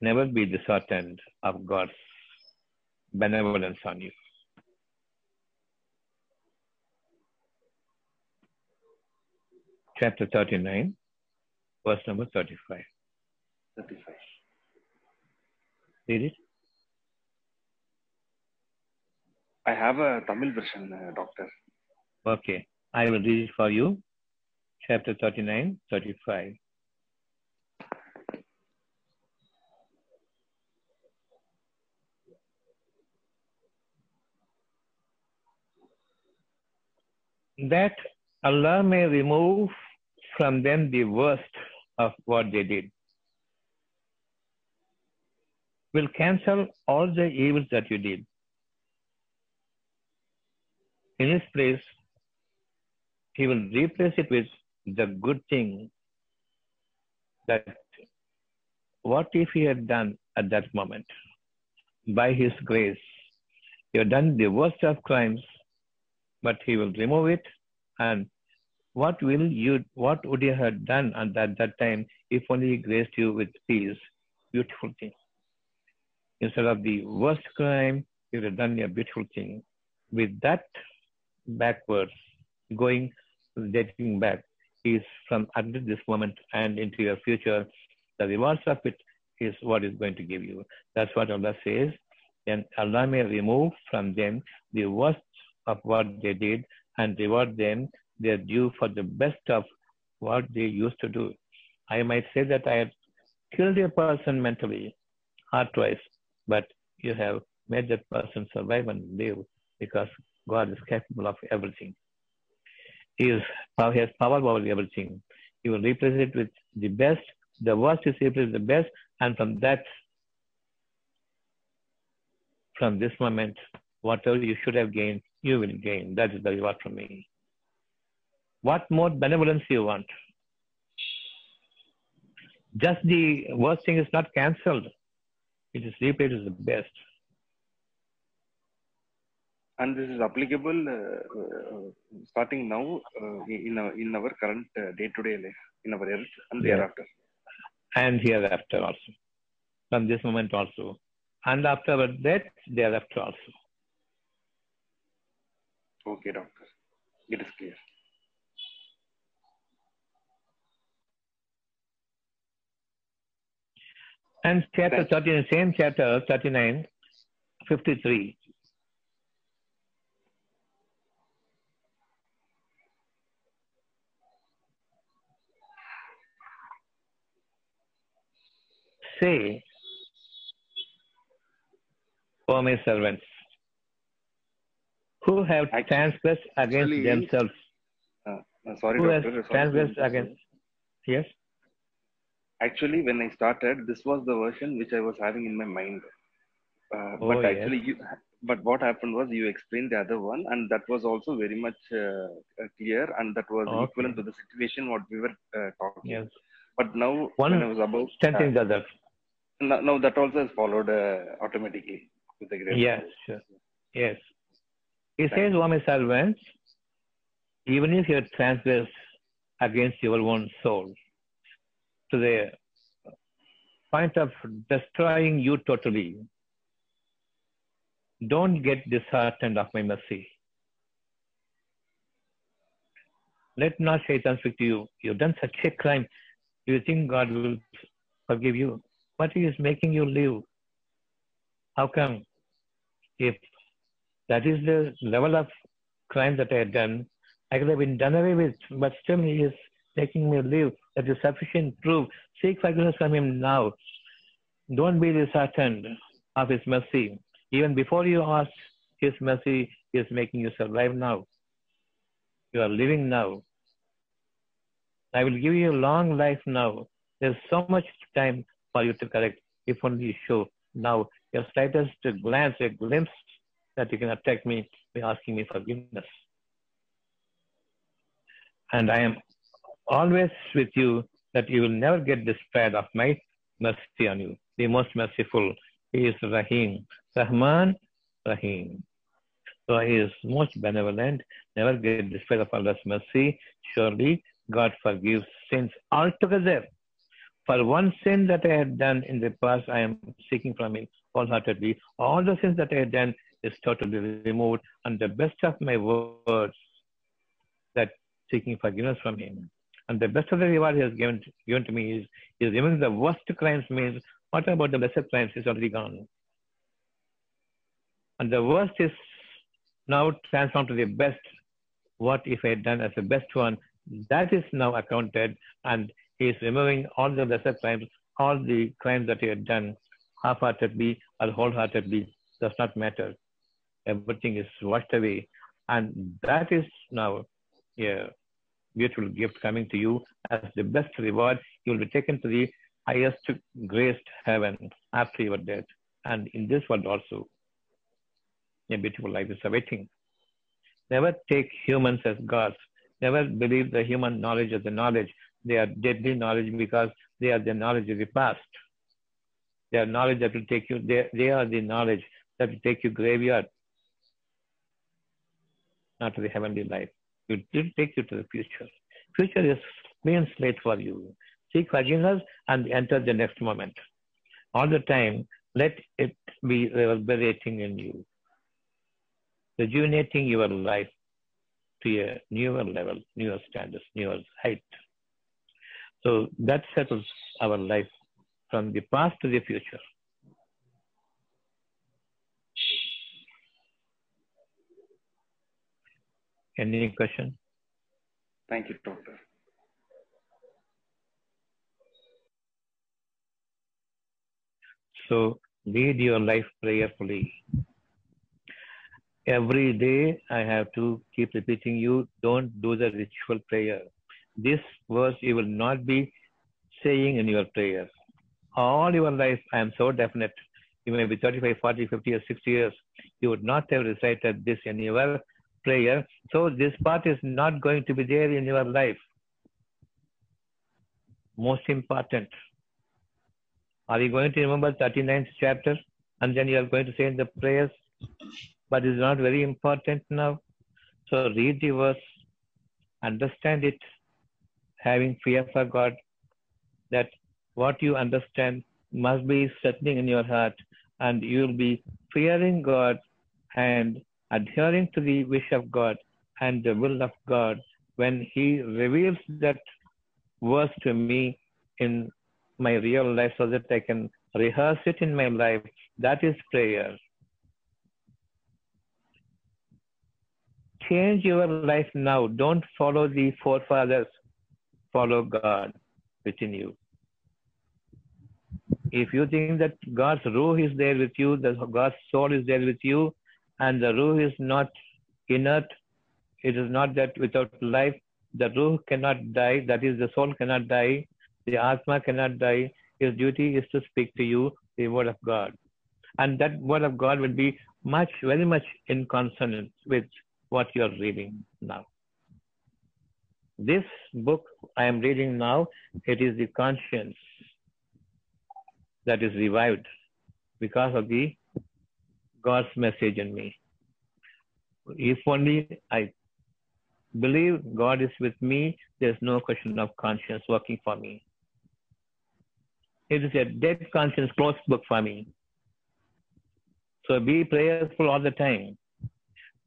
never be disheartened of God's benevolence on you. Chapter 39, verse number 35. 35. Read it. I have a Tamil version, uh, doctor. Okay, I will read it for you. Chapter 39, 35. That Allah may remove from them the worst of what they did. Will cancel all the evils that you did. In his place, he will replace it with the good thing that what if he had done at that moment by his grace you have done the worst of crimes but he will remove it and what will you what would you have done at that, time if only he graced you with peace beautiful thing instead of the worst crime you would have done a beautiful thing with that backwards going dating back is from under this moment and into your future. The rewards of it is what is going to give you. That's what Allah says. And Allah may remove from them the worst of what they did and reward them their due for the best of what they used to do. I might say that I have killed a person mentally, or twice, but you have made that person survive and live because God is capable of everything. He is, he has power over everything. He will replace it with the best. The worst is replaced with the best. And from that, from this moment, whatever you should have gained, you will gain. That is the reward from me. What more benevolence you want? Just the worst thing is not cancelled. It is replayed as the best. And this is applicable uh, uh, starting now uh, in, our, in our current day to day life, in our earth and Yeah. thereafter. And hereafter also. From this moment also. And after our death, thereafter also. Okay, doctor. It is clear. And chapter Right. 39, same chapter 39, 53. Say, O my servants, who have Actually- transgressed against themselves, Uh, uh, sorry, who has doctor. to transgressed against, yes, Actually, when I started, this was the version which I was having in my mind. Uh, Oh, but yes. actually, you, but what happened was you explained the other one, and that was also very much uh, uh, clear, and that was Okay. equivalent to the situation what we were uh, talking. yes, But now, One when I was about, strengthening the other. uh, now, now that also is followed uh, automatically with the grace. Yes, sure. Yes. He says, O my servants, even if you transgress against your own soul to the point of destroying you totally, don't get disheartened of my mercy. Let not Shaitan speak to you. You've done such a crime. Do you think God will forgive you? But He is making you live. How come? If that is the level of crime that I had done, I could have been done away with, but still he is making me live. That is sufficient proof. Seek forgiveness from him now. Don't be disheartened of his mercy. Even before you ask his mercy, he is making you survive now. You are living now. I will give you a long life now. There's so much time for you to correct if only you show now your slightest glance, a glimpse that you can attack me by asking me forgiveness. And I am always with you that you will never get despaired of my mercy on you. The most merciful He is Rahim. Rahman, Rahim. So He is most benevolent. Never get despaired of Allah's mercy. Surely God forgives sins altogether. For one sin that I had done in the past, I am seeking from Him wholeheartedly. All the sins that I had done is totally removed, and the best of my words that seeking forgiveness from Him. And the best of the reward He has given, given to me is, is removing the worst crimes means, what about the lesser crimes is already gone. And the worst is now transformed to the best. What if I had done as the best one? That is now accounted, and He is removing all the lesser crimes, all the crimes that He had done half-heartedly or wholeheartedly, does not matter. Everything is washed away, and that is now a beautiful gift coming to you as the best reward. You will be taken to the highest graced heaven after your death, and in this world also. A beautiful life is awaiting. Never take humans as gods. Never believe the human knowledge as the knowledge. They are deadly knowledge because they are the knowledge of the past. They are knowledge that will take you, they, they are the knowledge that will take you graveyard, not to the heavenly life. It will take you to the future. Future is clean slate for you. Seek forgiveness and enter the next moment. All the time, let it be reverberating in you, rejuvenating your life to a newer level, newer standards, newer height. So that settles our life from the past to the future. Any question? Thank you, doctor. So lead your life prayerfully. Every day I have to keep repeating you, don't do the ritual prayer. This verse you will not be saying in your prayer. All your life I am so definite. you may be 35, 40, 50, or 60 years, you would not have recited this your prayer. So this part is not going to be there in your life. Most important. Are you going to remember 39th chapter and then you are going to say in the prayers? But it's not very important now. So read the verse, understand it, having fear for God, that what you understand must be settling in your heart, and you'll be fearing God and adhering to the wish of God and the will of God when He reveals that verse to me in my real life so that I can rehearse it in my life. That is prayer. Change your life now. Don't follow the forefathers. Follow God within you. If you think that God's ruh is there with you, that God's soul is there with you, and the ruh is not inert, it is not that without life, the ruh cannot die, that is, the soul cannot die, the atma cannot die. His duty is to speak to you the word of God. And that word of God will be much, very much in consonance with what you are reading now. This book I am reading now, it is the conscience that is revived because of the God's message in me. If only I believe God is with me, there's no question of conscience working for me. It is a dead conscience closed book for me. So be prayerful all the time.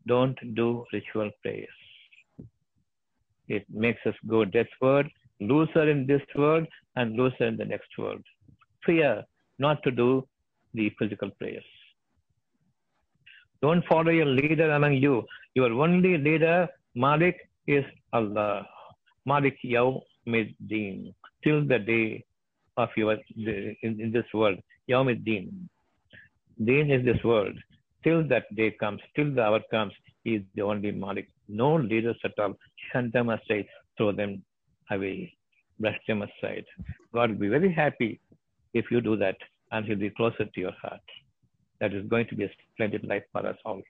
Don't do ritual prayers. It makes us go deathward, looser in this world, and looser in the next world. Fear not to do the physical prayers. Don't follow your leader among you. Your only leader, Malik, is Allah. Malik Yawmiddin. Till the day of your in, in this world. Yawmiddin. Deen is this world. Till that day comes, till the hour comes, he is the only Malik. No leaders at all. Shun them aside, throw them away, brush them aside. God will be very happy if you do that, and he'll be closer to your heart. That is going to be a splendid life for us all.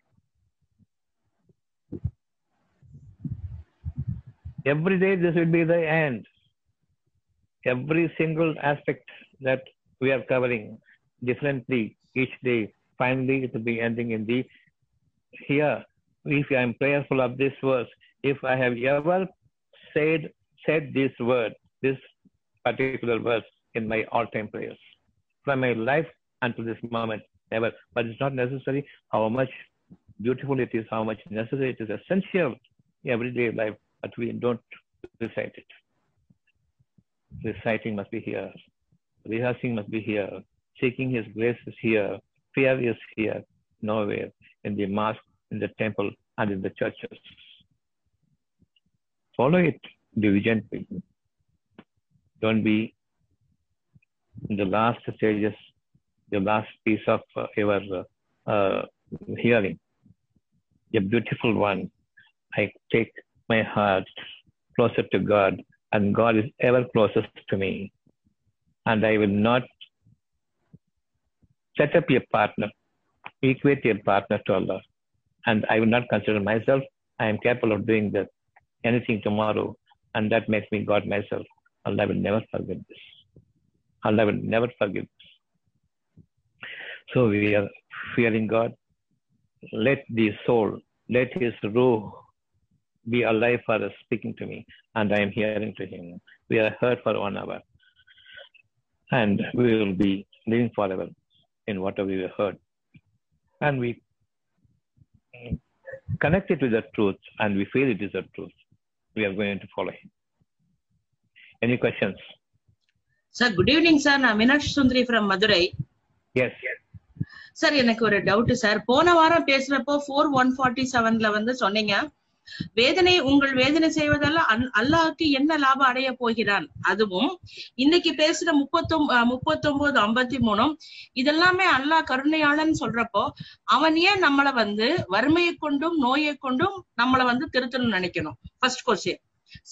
Every day, this will be the end. Every single aspect that we are covering differently each day, finally, it will be ending in the here. If I am prayerful of this verse, if I have ever said said this word, this particular verse in my all-time prayers, from my life until this moment, never. But it's not necessary how much beautiful it is, how much necessary it is essential everyday life, but we don't recite it. Reciting must be here. Rehearsing must be here. Seeking His grace is here. Fear is here. Nowhere. In the mosque, in the temple, and in the churches. Follow it diligently. Don't be in the last stages, the last piece of uh, your uh, hearing. A beautiful one. I take my heart closer to God, and God is ever closest to me. And I will not set up a partner, equate a partner to Allah. And I will not consider myself, I am capable of doing that, anything tomorrow, and that makes me God myself. Allah will never forgive this. Allah will never forgive. So we are fearing God. Let the soul, let his ruh be alive for us speaking to me, and I am hearing to him. We are heard for one hour, and we will be living forever in whatever we heard. And we connect it with the truth, and we feel it is the truth. We are going to follow him. Any questions? Sir, good evening, sir. I'm Meenakshi Sundari from Madurai. Yes. yes. Sir எனக்கு ஒரு doubt sir போன வாரம் பேசுறப்போ four one forty செவன்ல வந்து சொன்னீங்க. வேதனை உங்கள் வேதனை செய்வதெல்லாம் அல்- அல்லாஹ்க்கு என்ன லாபம் அடைய போகிறான்? அதுவும் இன்னைக்கு பேசுற முப்பத்தொம் முப்பத்தொன்பது ஐம்பத்தி மூணும் இதெல்லாமே அல்லாஹ் கருணையாளன் சொல்றப்போ அவன் ஏன் நம்மள வந்து வறுமையை கொண்டும் நோயை கொண்டும் நம்மளை வந்து திருத்தணும்னு நினைக்கணும்? ஃபர்ஸ்ட் கொஸ்டின்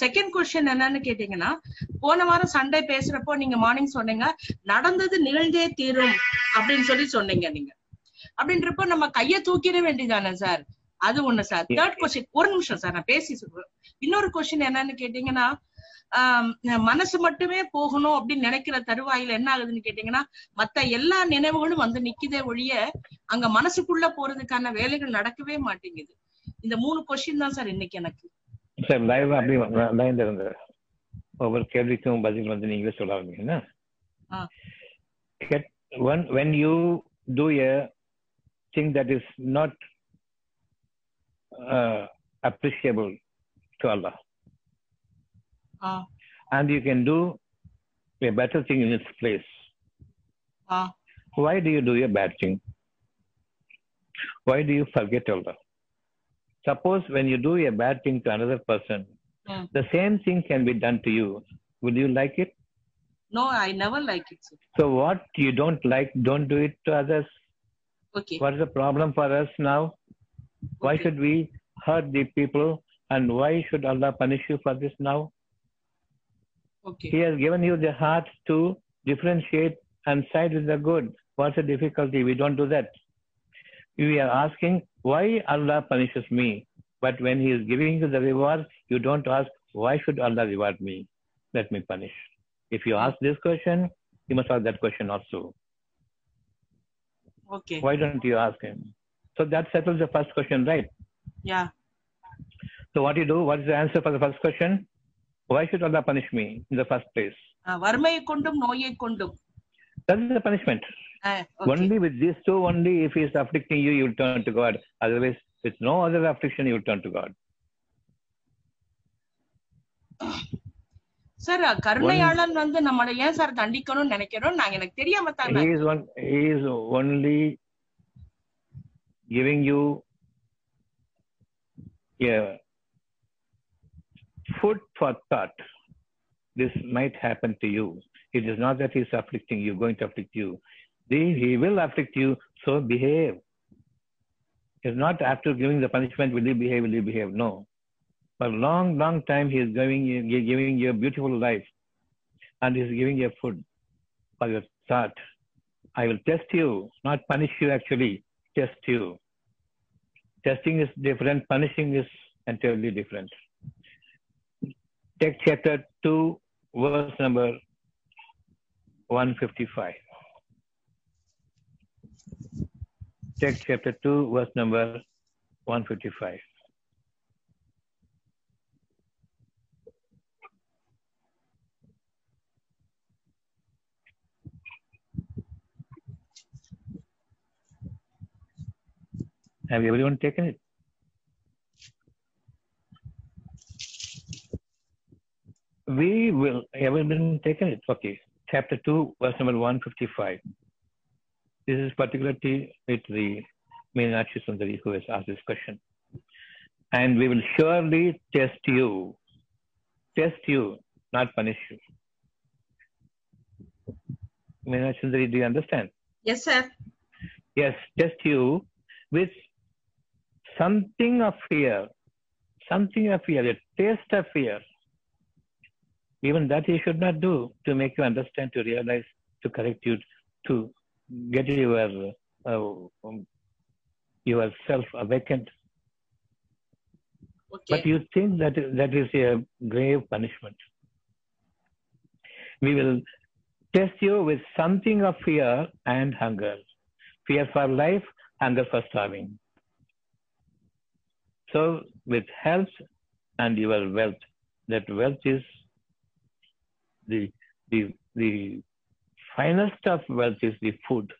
செகண்ட் கொஸ்டின் என்னன்னு கேட்டீங்கன்னா போன வாரம் சண்டே பேசுறப்போ நீங்க மார்னிங் சொன்னீங்க நடந்தது நிகழ்ந்தே தீரும் அப்படின்னு சொல்லி சொன்னீங்க நீங்க. அப்படின்றப்போ நம்ம கைய தூக்கிட வேண்டியதானே சார்? அது ஒண்ணு சார். தேர்ட் கொஸ்டின் ஒரு நிமிஷம் சார் நான் பேசி சொல்றேன். இன்னொரு கொஸ்டின் என்னன்னு கேட்டீங்கன்னா ஆஹ் மனசு மட்டுமே போகணும் அப்படின்னு நினைக்கிற தருவாயில என்ன ஆகுதுன்னு கேட்டீங்கன்னா மத்த எல்லா நினைவுகளும் வந்து நிக்குதே ஒழிய அங்க மனசுக்குள்ள போறதுக்கான வேலைகள் நடக்கவே மாட்டேங்குது. இந்த மூணு கொஸ்டின் தான் சார் இன்னைக்கு எனக்கு. சார் லைவ் அப்படி லைன் இருந்த ஒவ்வொரு கேள்விக்கும் பதில் வந்து நீங்களே சொல்ல ஆரம்பிங்கன்னா ஆ. One when you two a thing that is not appreciable to Allah ah and you can do a better thing in its place ah why do you do a bad thing why do you forget Allah Suppose when you do a bad thing to another person, yeah. the same thing can be done to you. Would you like it? No, I never like it. Sir. So what you don't like, don't do it to others. Okay. What is the problem for us now? Why should we hurt the people and why should Allah punish you for this now? Okay. He has given you the heart to differentiate and side with the good. What's the difficulty? We don't do that. We are asking why Allah punishes me. But when He is giving you the reward, you don't ask why should Allah reward me? Let me punish. If you ask this question, you must ask that question also. Okay Why don't you ask Him? So that settles the first question, right? Yeah So what you do? What is the answer for the first question? Why should Allah punish me in the first place? வறுமையை கொண்டும் நோயை கொண்டும் That is the punishment. Ah okay. Only with these two, only if he is afflicting you, you will turn to God. Otherwise, with no other affliction, you will turn to God. Sir கருணையாளன் வந்து நம்மள ஏன் sir தண்டிக்கணும்னு நினைக்கிறோம் நாங்க எனக்கு தெரியாம தானே He is one. He is only giving you a food for thought. This might happen to you. It is not that he is afflicting you, going to afflict you. he, will afflict you, so behave. It's not after giving the punishment, will you behave, will you behave? No. For a long, long time, he is giving you, giving you a beautiful life. And he is giving you food for your thought. I will test you, not punish you actually, test you. Testing is different, punishing is entirely different. Take chapter 2, verse number 155. Take chapter 2, verse number 155. Have everyone taken it? We will, everyone taken it? Okay. Chapter 2, verse number 155. This is particularly with the Meenakshi Sundari who has asked this question. And we will surely test you, test you, not punish you. Meenakshi Sundari, do you understand? Yes, sir. Yes, test you with something of fear, something of fear, a taste of fear. Even that you should not do to make you understand, to realize, to correct you, to get your uh, um, yourself awakened. Okay But you think that that is a grave punishment. We will test you with something of fear and hunger. Fear for life, hunger for starving. So, with health and your wealth, that wealth is the the the finest of wealth is the food,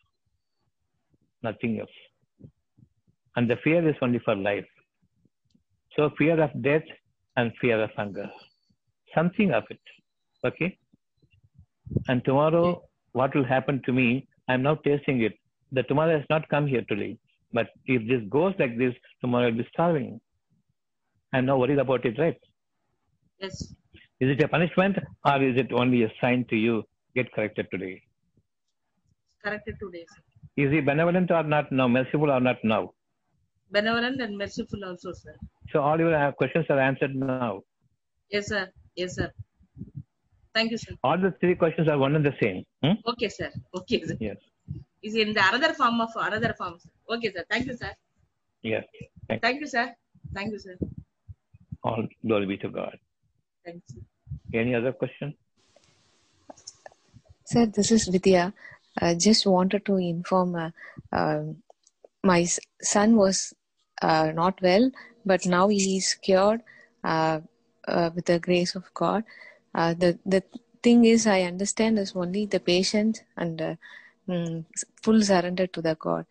nothing else. And the fear is only for life. So fear of death and fear of hunger. Something of it. Okay? And tomorrow, what will happen to me? I'm now tasting it. The tomorrow has not come here today. But if this goes like this, tomorrow I'll be starving. I'm not worried about it, right? Yes. Is it a punishment or is it only a sign to you? Get corrected today corrected today. Sir. Is he benevolent or not now? Merciful or not now? Benevolent and merciful also, sir. So all your uh, questions are answered now. Yes, sir. Yes, sir. Thank you, sir. All the three questions are one and the same. Hmm? Okay, sir. Okay, sir. Yes. Is in the another form of another form. Sir. Okay, sir. Thank you, sir. Yes. Thank, Thank you, sir. Thank you, sir. All glory be to God. Thank you. Any other question? Sir, this is Vidya. I just wanted to inform uh, um my son was uh, not well, but now he is cured uh, uh, with the grace of God. Uh, the the thing is, I understand is only the patient and uh, mm, full surrender to the God.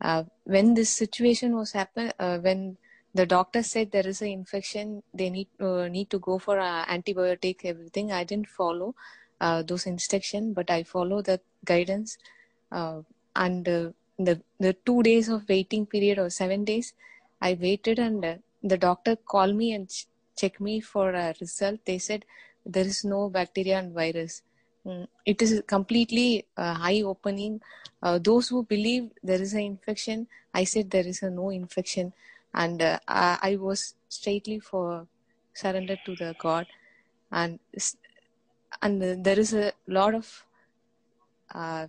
Uh, when this situation was happen, uh, when the doctor said there is an infection, they need uh, need to go for uh, antibiotic. Everything I didn't follow uh, those instructions, but I follow the guidance. Uh, and uh, the the two days of waiting period or seven days, I waited, and uh, the doctor called me and ch- checked me for a result. They said there is no bacteria and virus. Mm, it is completely uh, eye opening. Uh, those who believe there is an infection, I said there is a no infection, and I, I was straightly for surrendered to the God, and and there is a lot of uh,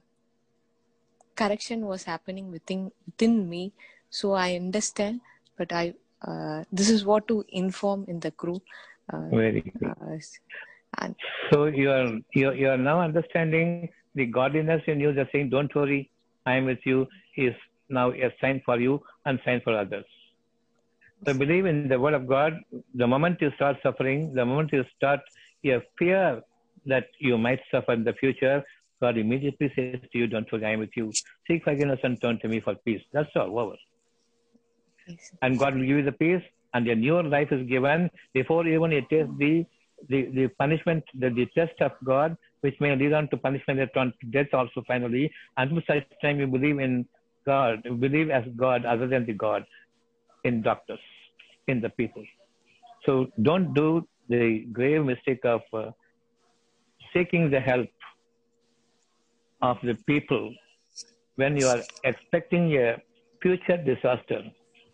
correction was happening within within me so i understand but i uh, this is what to inform in the group uh, Very good. uh, and So you are you are, you are now understanding the godliness in you. Just saying, "Don't worry, I am with you." Is now a sign for you and sign for others. So believe in the word of God. The moment you start suffering, the moment you start your fear that you might suffer in the future, God immediately says to you, "Don't worry, I am with you. Seek forgiveness and turn to me for peace." That's all over. and God will give you the peace, and a newer life is given before even it takes the the, the punishment, the, the test of God, which may lead on to punishment and on to death also finally. Until such time you believe in God, you believe as God other than the God, in doctors, in the people. So don't do the grave mistake of uh, seeking the help of the people when you are expecting a future disaster.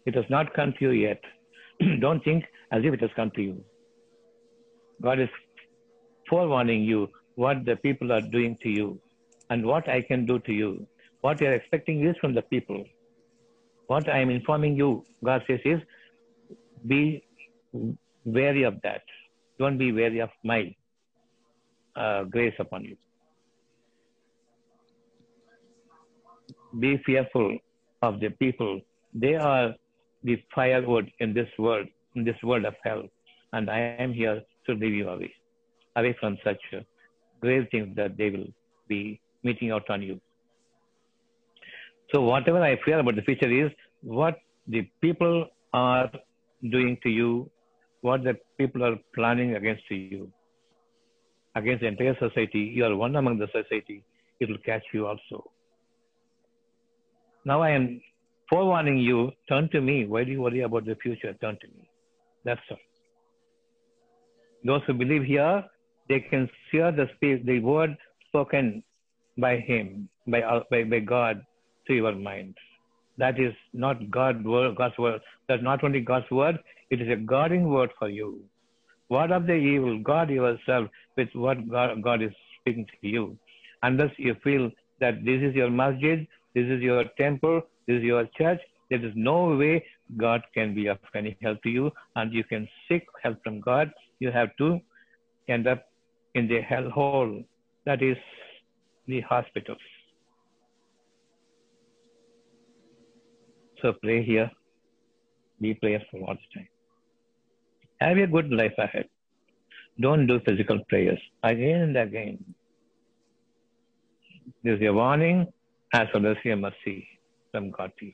It has not come to you yet. Don't think as if it has come to you. God is forewarning you what the people are doing to you and what I can do to you. What you are expecting is from the people. What I am informing you, God says, is be wary of that. Don't be wary of my uh, grace upon you. Be fearful of the people. They are the firewood in this world, in this world of hell. And I am here to leave you away, away from such grave things that they will be meting out on you. So whatever I fear about the future is what the people are doing to you, what the people are planning against you, against the entire society. You are one among the society. It will catch you also. Now I am forewarning you, turn to me. Why do you worry about the future? Turn to me. That's all. Those who believe here, they can hear the speech, the word spoken by him, by, uh, by, by God to your mind. That is not God word, God's word. That's not only God's word, it is a guarding word for you. Word of the evil, guard yourself with what God, God is speaking to you. Unless you feel that this is your masjid, this is your temple, this is your church, there is no way God can be of any help to you, and you can seek help from God. You have to end up in the hellhole, that is the hospitals. So pray here, be prayerful all the time. Have a good life ahead. Don't do physical prayers again and again. There's a warning as well as a mercy from God to you.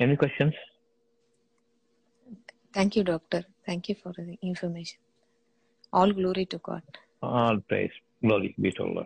Any questions? thank you doctor thank you for the information all glory to god All praise, glory be to Allah.